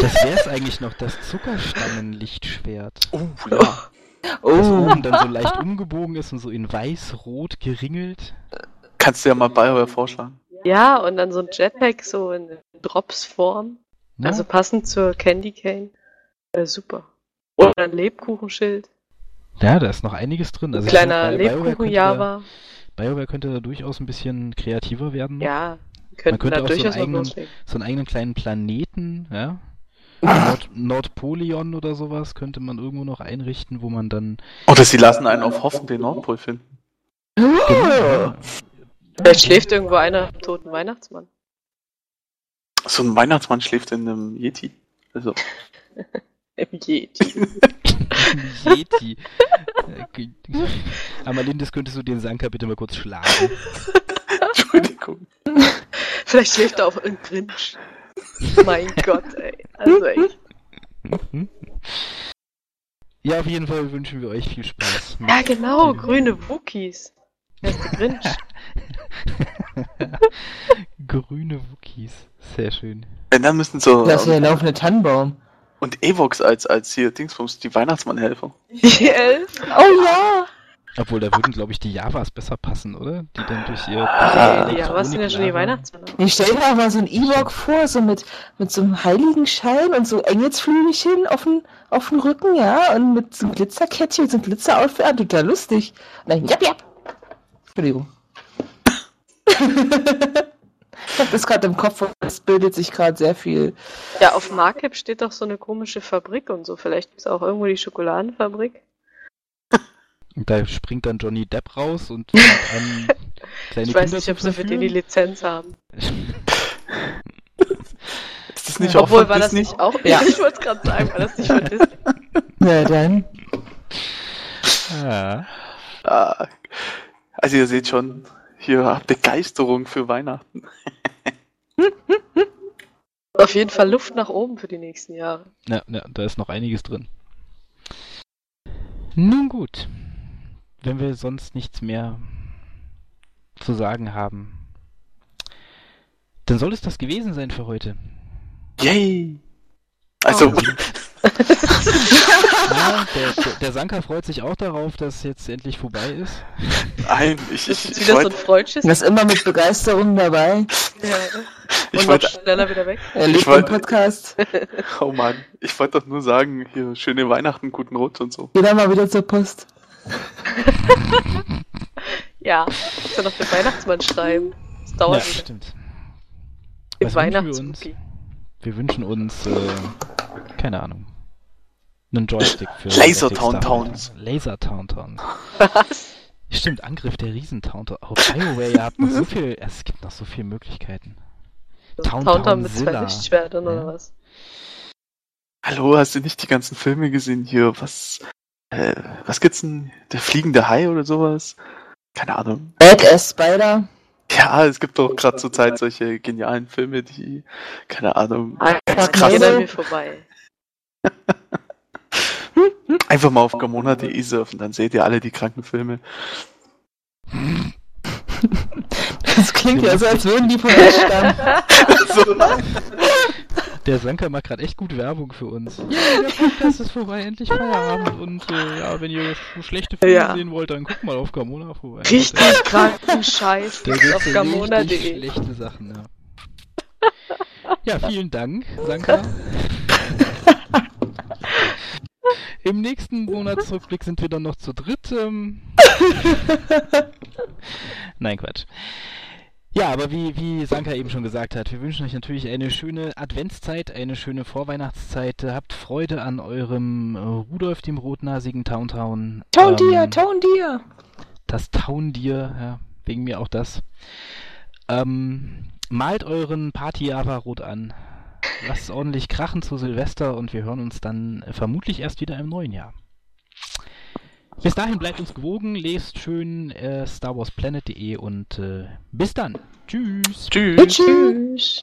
Speaker 2: Das wäre es eigentlich noch, das Zuckerstangenlichtschwert.
Speaker 4: Oh, ja.
Speaker 2: Das
Speaker 3: Oh,
Speaker 2: oben dann so leicht umgebogen ist und so in weiß-rot geringelt.
Speaker 4: Kannst du ja mal BioWare vorschlagen.
Speaker 5: Ja, und dann so ein Jetpack so in Drops-Form.
Speaker 2: Ja,
Speaker 5: Also passend zur Candy Cane. Äh, super. Oder ein Lebkuchenschild.
Speaker 2: ja, da ist noch einiges drin. Also
Speaker 5: Kleiner
Speaker 2: könnte
Speaker 5: Lebkuchen-Java.
Speaker 2: BioWare könnte da durchaus ein bisschen kreativer werden. noch.
Speaker 5: Ja, könnten
Speaker 2: könnte
Speaker 5: da
Speaker 2: auch so einen
Speaker 5: durchaus
Speaker 2: eigenen- so einen eigenen kleinen Planeten, ja. Nord Nordpolion oder sowas könnte man irgendwo noch einrichten, wo man dann
Speaker 4: Oder sie lassen einen auf Hoffen den Nordpol finden.
Speaker 2: ja,
Speaker 5: Vielleicht schläft irgendwo einer am toten Weihnachtsmann.
Speaker 4: So ein Weihnachtsmann schläft in einem Yeti. Also,
Speaker 5: Im Yeti.
Speaker 2: Yeti. Äh, Amalindis, könntest du den Sanka bitte mal kurz schlagen?
Speaker 4: Entschuldigung.
Speaker 5: Vielleicht schläft er auf einem Grinch. Mein Gott, ey. Also echt.
Speaker 2: Ja, auf jeden Fall wünschen wir euch viel Spaß.
Speaker 5: Ja, genau, grüne Wookies. Wer ist der Grinch?
Speaker 2: Grüne Wookies. Sehr schön.
Speaker 4: Wenn dann müssen so.
Speaker 3: das ist ja der laufende Tannenbaum.
Speaker 4: Und Evox als, als hier Dingsbums, die Weihnachtsmannhelfer.
Speaker 5: Die Elf?
Speaker 3: Oh ja!
Speaker 2: Obwohl, da würden, glaube ich, die Javas besser passen, oder? Die dann durch ihr...
Speaker 4: Ah,
Speaker 2: durch ihre
Speaker 5: Ja, was sind ja schon die Weihnachtsmänner?
Speaker 3: Ich stell dir mal so ein Ewok vor, so mit, mit so einem heiligen Schein und so Engelsflügelchen auf dem, auf dem Rücken, ja, und mit so einem Glitzerkettchen, so einem Glitzeroutfit, ah, total lustig. Und dann, jap, jap. Entschuldigung. ich hab das gerade im Kopf, es bildet sich gerade sehr viel.
Speaker 5: Ja, auf Markup steht doch so eine komische Fabrik und so. Vielleicht gibt es auch irgendwo die Schokoladenfabrik.
Speaker 2: Und da springt dann Johnny Depp raus und an, kleine
Speaker 5: Ich weiß
Speaker 2: Kinder
Speaker 5: nicht, ob sie für den die. Lizenz haben.
Speaker 4: Ist das nicht auch
Speaker 5: Obwohl,
Speaker 4: von
Speaker 5: war das
Speaker 4: Disney?
Speaker 5: nicht auch?
Speaker 3: Ja.
Speaker 5: Ich wollte es gerade sagen, war das nicht von Disney?
Speaker 3: Na dann.
Speaker 2: Ja.
Speaker 4: Ah, also ihr seht schon, hier Begeisterung für Weihnachten.
Speaker 5: Auf jeden Fall Luft nach oben für die nächsten Jahre.
Speaker 2: Ja, ja, da ist noch einiges drin. Nun gut. Wenn wir sonst nichts mehr zu sagen haben, dann soll es das gewesen sein für heute.
Speaker 4: Yay! Also,
Speaker 5: Oh.
Speaker 2: Ja, der, der, der Sanka freut sich auch darauf, dass jetzt endlich vorbei ist.
Speaker 4: nein, ich,
Speaker 5: Das
Speaker 4: ich,
Speaker 5: ist
Speaker 4: ich
Speaker 5: wieder so ein Freudschis.
Speaker 3: Das ist immer mit Begeisterung dabei.
Speaker 5: Ja.
Speaker 4: ich wollte,
Speaker 5: schneller wieder weg.
Speaker 3: Er lebt im
Speaker 4: wollte-
Speaker 3: Podcast.
Speaker 4: oh Mann, ich wollte doch nur sagen, hier, schöne Weihnachten, guten Rutsch und so.
Speaker 3: Geh dann mal wieder zur Post.
Speaker 5: Ja, muss ja noch den Weihnachtsmann schreiben. Das
Speaker 2: Ja,
Speaker 5: dauert wieder.
Speaker 2: stimmt.
Speaker 5: Im
Speaker 2: Was wünschen wir. Wir wünschen uns, äh, keine Ahnung, einen Joystick für
Speaker 4: Laser
Speaker 2: Galactic
Speaker 4: Town
Speaker 2: Starfighter.
Speaker 4: Towns.
Speaker 2: Laser Town Towns.
Speaker 5: Was?
Speaker 2: Stimmt, Angriff der Riesen-Town Towns. Oh, BioWare, ihr habt noch so viel, es gibt noch so viele Möglichkeiten. Town
Speaker 5: Towntown mit zwei
Speaker 2: Townzilla.
Speaker 5: Lichtschwertern
Speaker 2: Ja.
Speaker 5: oder was?
Speaker 4: Hallo, hast du nicht die ganzen Filme gesehen hier? Was, äh, was gibt's denn? Der fliegende Hai oder sowas? Keine Ahnung.
Speaker 3: Badass Spider.
Speaker 4: Ja, es gibt doch gerade zur Zeit solche genialen Filme, die, keine Ahnung,
Speaker 3: Einfach
Speaker 4: krass.
Speaker 5: Mir vorbei.
Speaker 4: einfach mal auf gamona.de surfen, dann seht ihr alle die kranken Filme.
Speaker 3: Das klingt ja so, als würden die von euch stammen.
Speaker 4: so,
Speaker 2: Der Sanka macht gerade echt gut Werbung für uns. Ja, der Podcast ist vorbei, endlich Feierabend. Und äh, ja, wenn ihr so schlechte Filme
Speaker 5: Ja.
Speaker 2: sehen wollt, dann guckt mal auf Gamona vorbei.
Speaker 5: Richtig kranken Scheiß auf gamona.de.
Speaker 2: schlechte Sachen, ja. Ja, vielen Dank, Sanka. Im nächsten Monatsrückblick sind wir dann noch zu dritt. Ähm... Nein, Quatsch. Ja, aber wie, wie Sanka eben schon gesagt hat, wir wünschen euch natürlich eine schöne Adventszeit, eine schöne Vorweihnachtszeit. Habt Freude an eurem Rudolf, dem rotnasigen Towntown.
Speaker 3: Town Deer,
Speaker 2: Ähm,
Speaker 3: Town Deer.
Speaker 2: das Taundier, ja, wegen mir auch das. Ähm, malt euren Party-Java rot an. Lasst ordentlich krachen zu Silvester und wir hören uns dann vermutlich erst wieder im neuen Jahr. Bis dahin bleibt uns gewogen, lest schön äh, starwarsplanet.de und äh, bis dann. Tschüss.
Speaker 4: tschüss.
Speaker 3: Tschüss.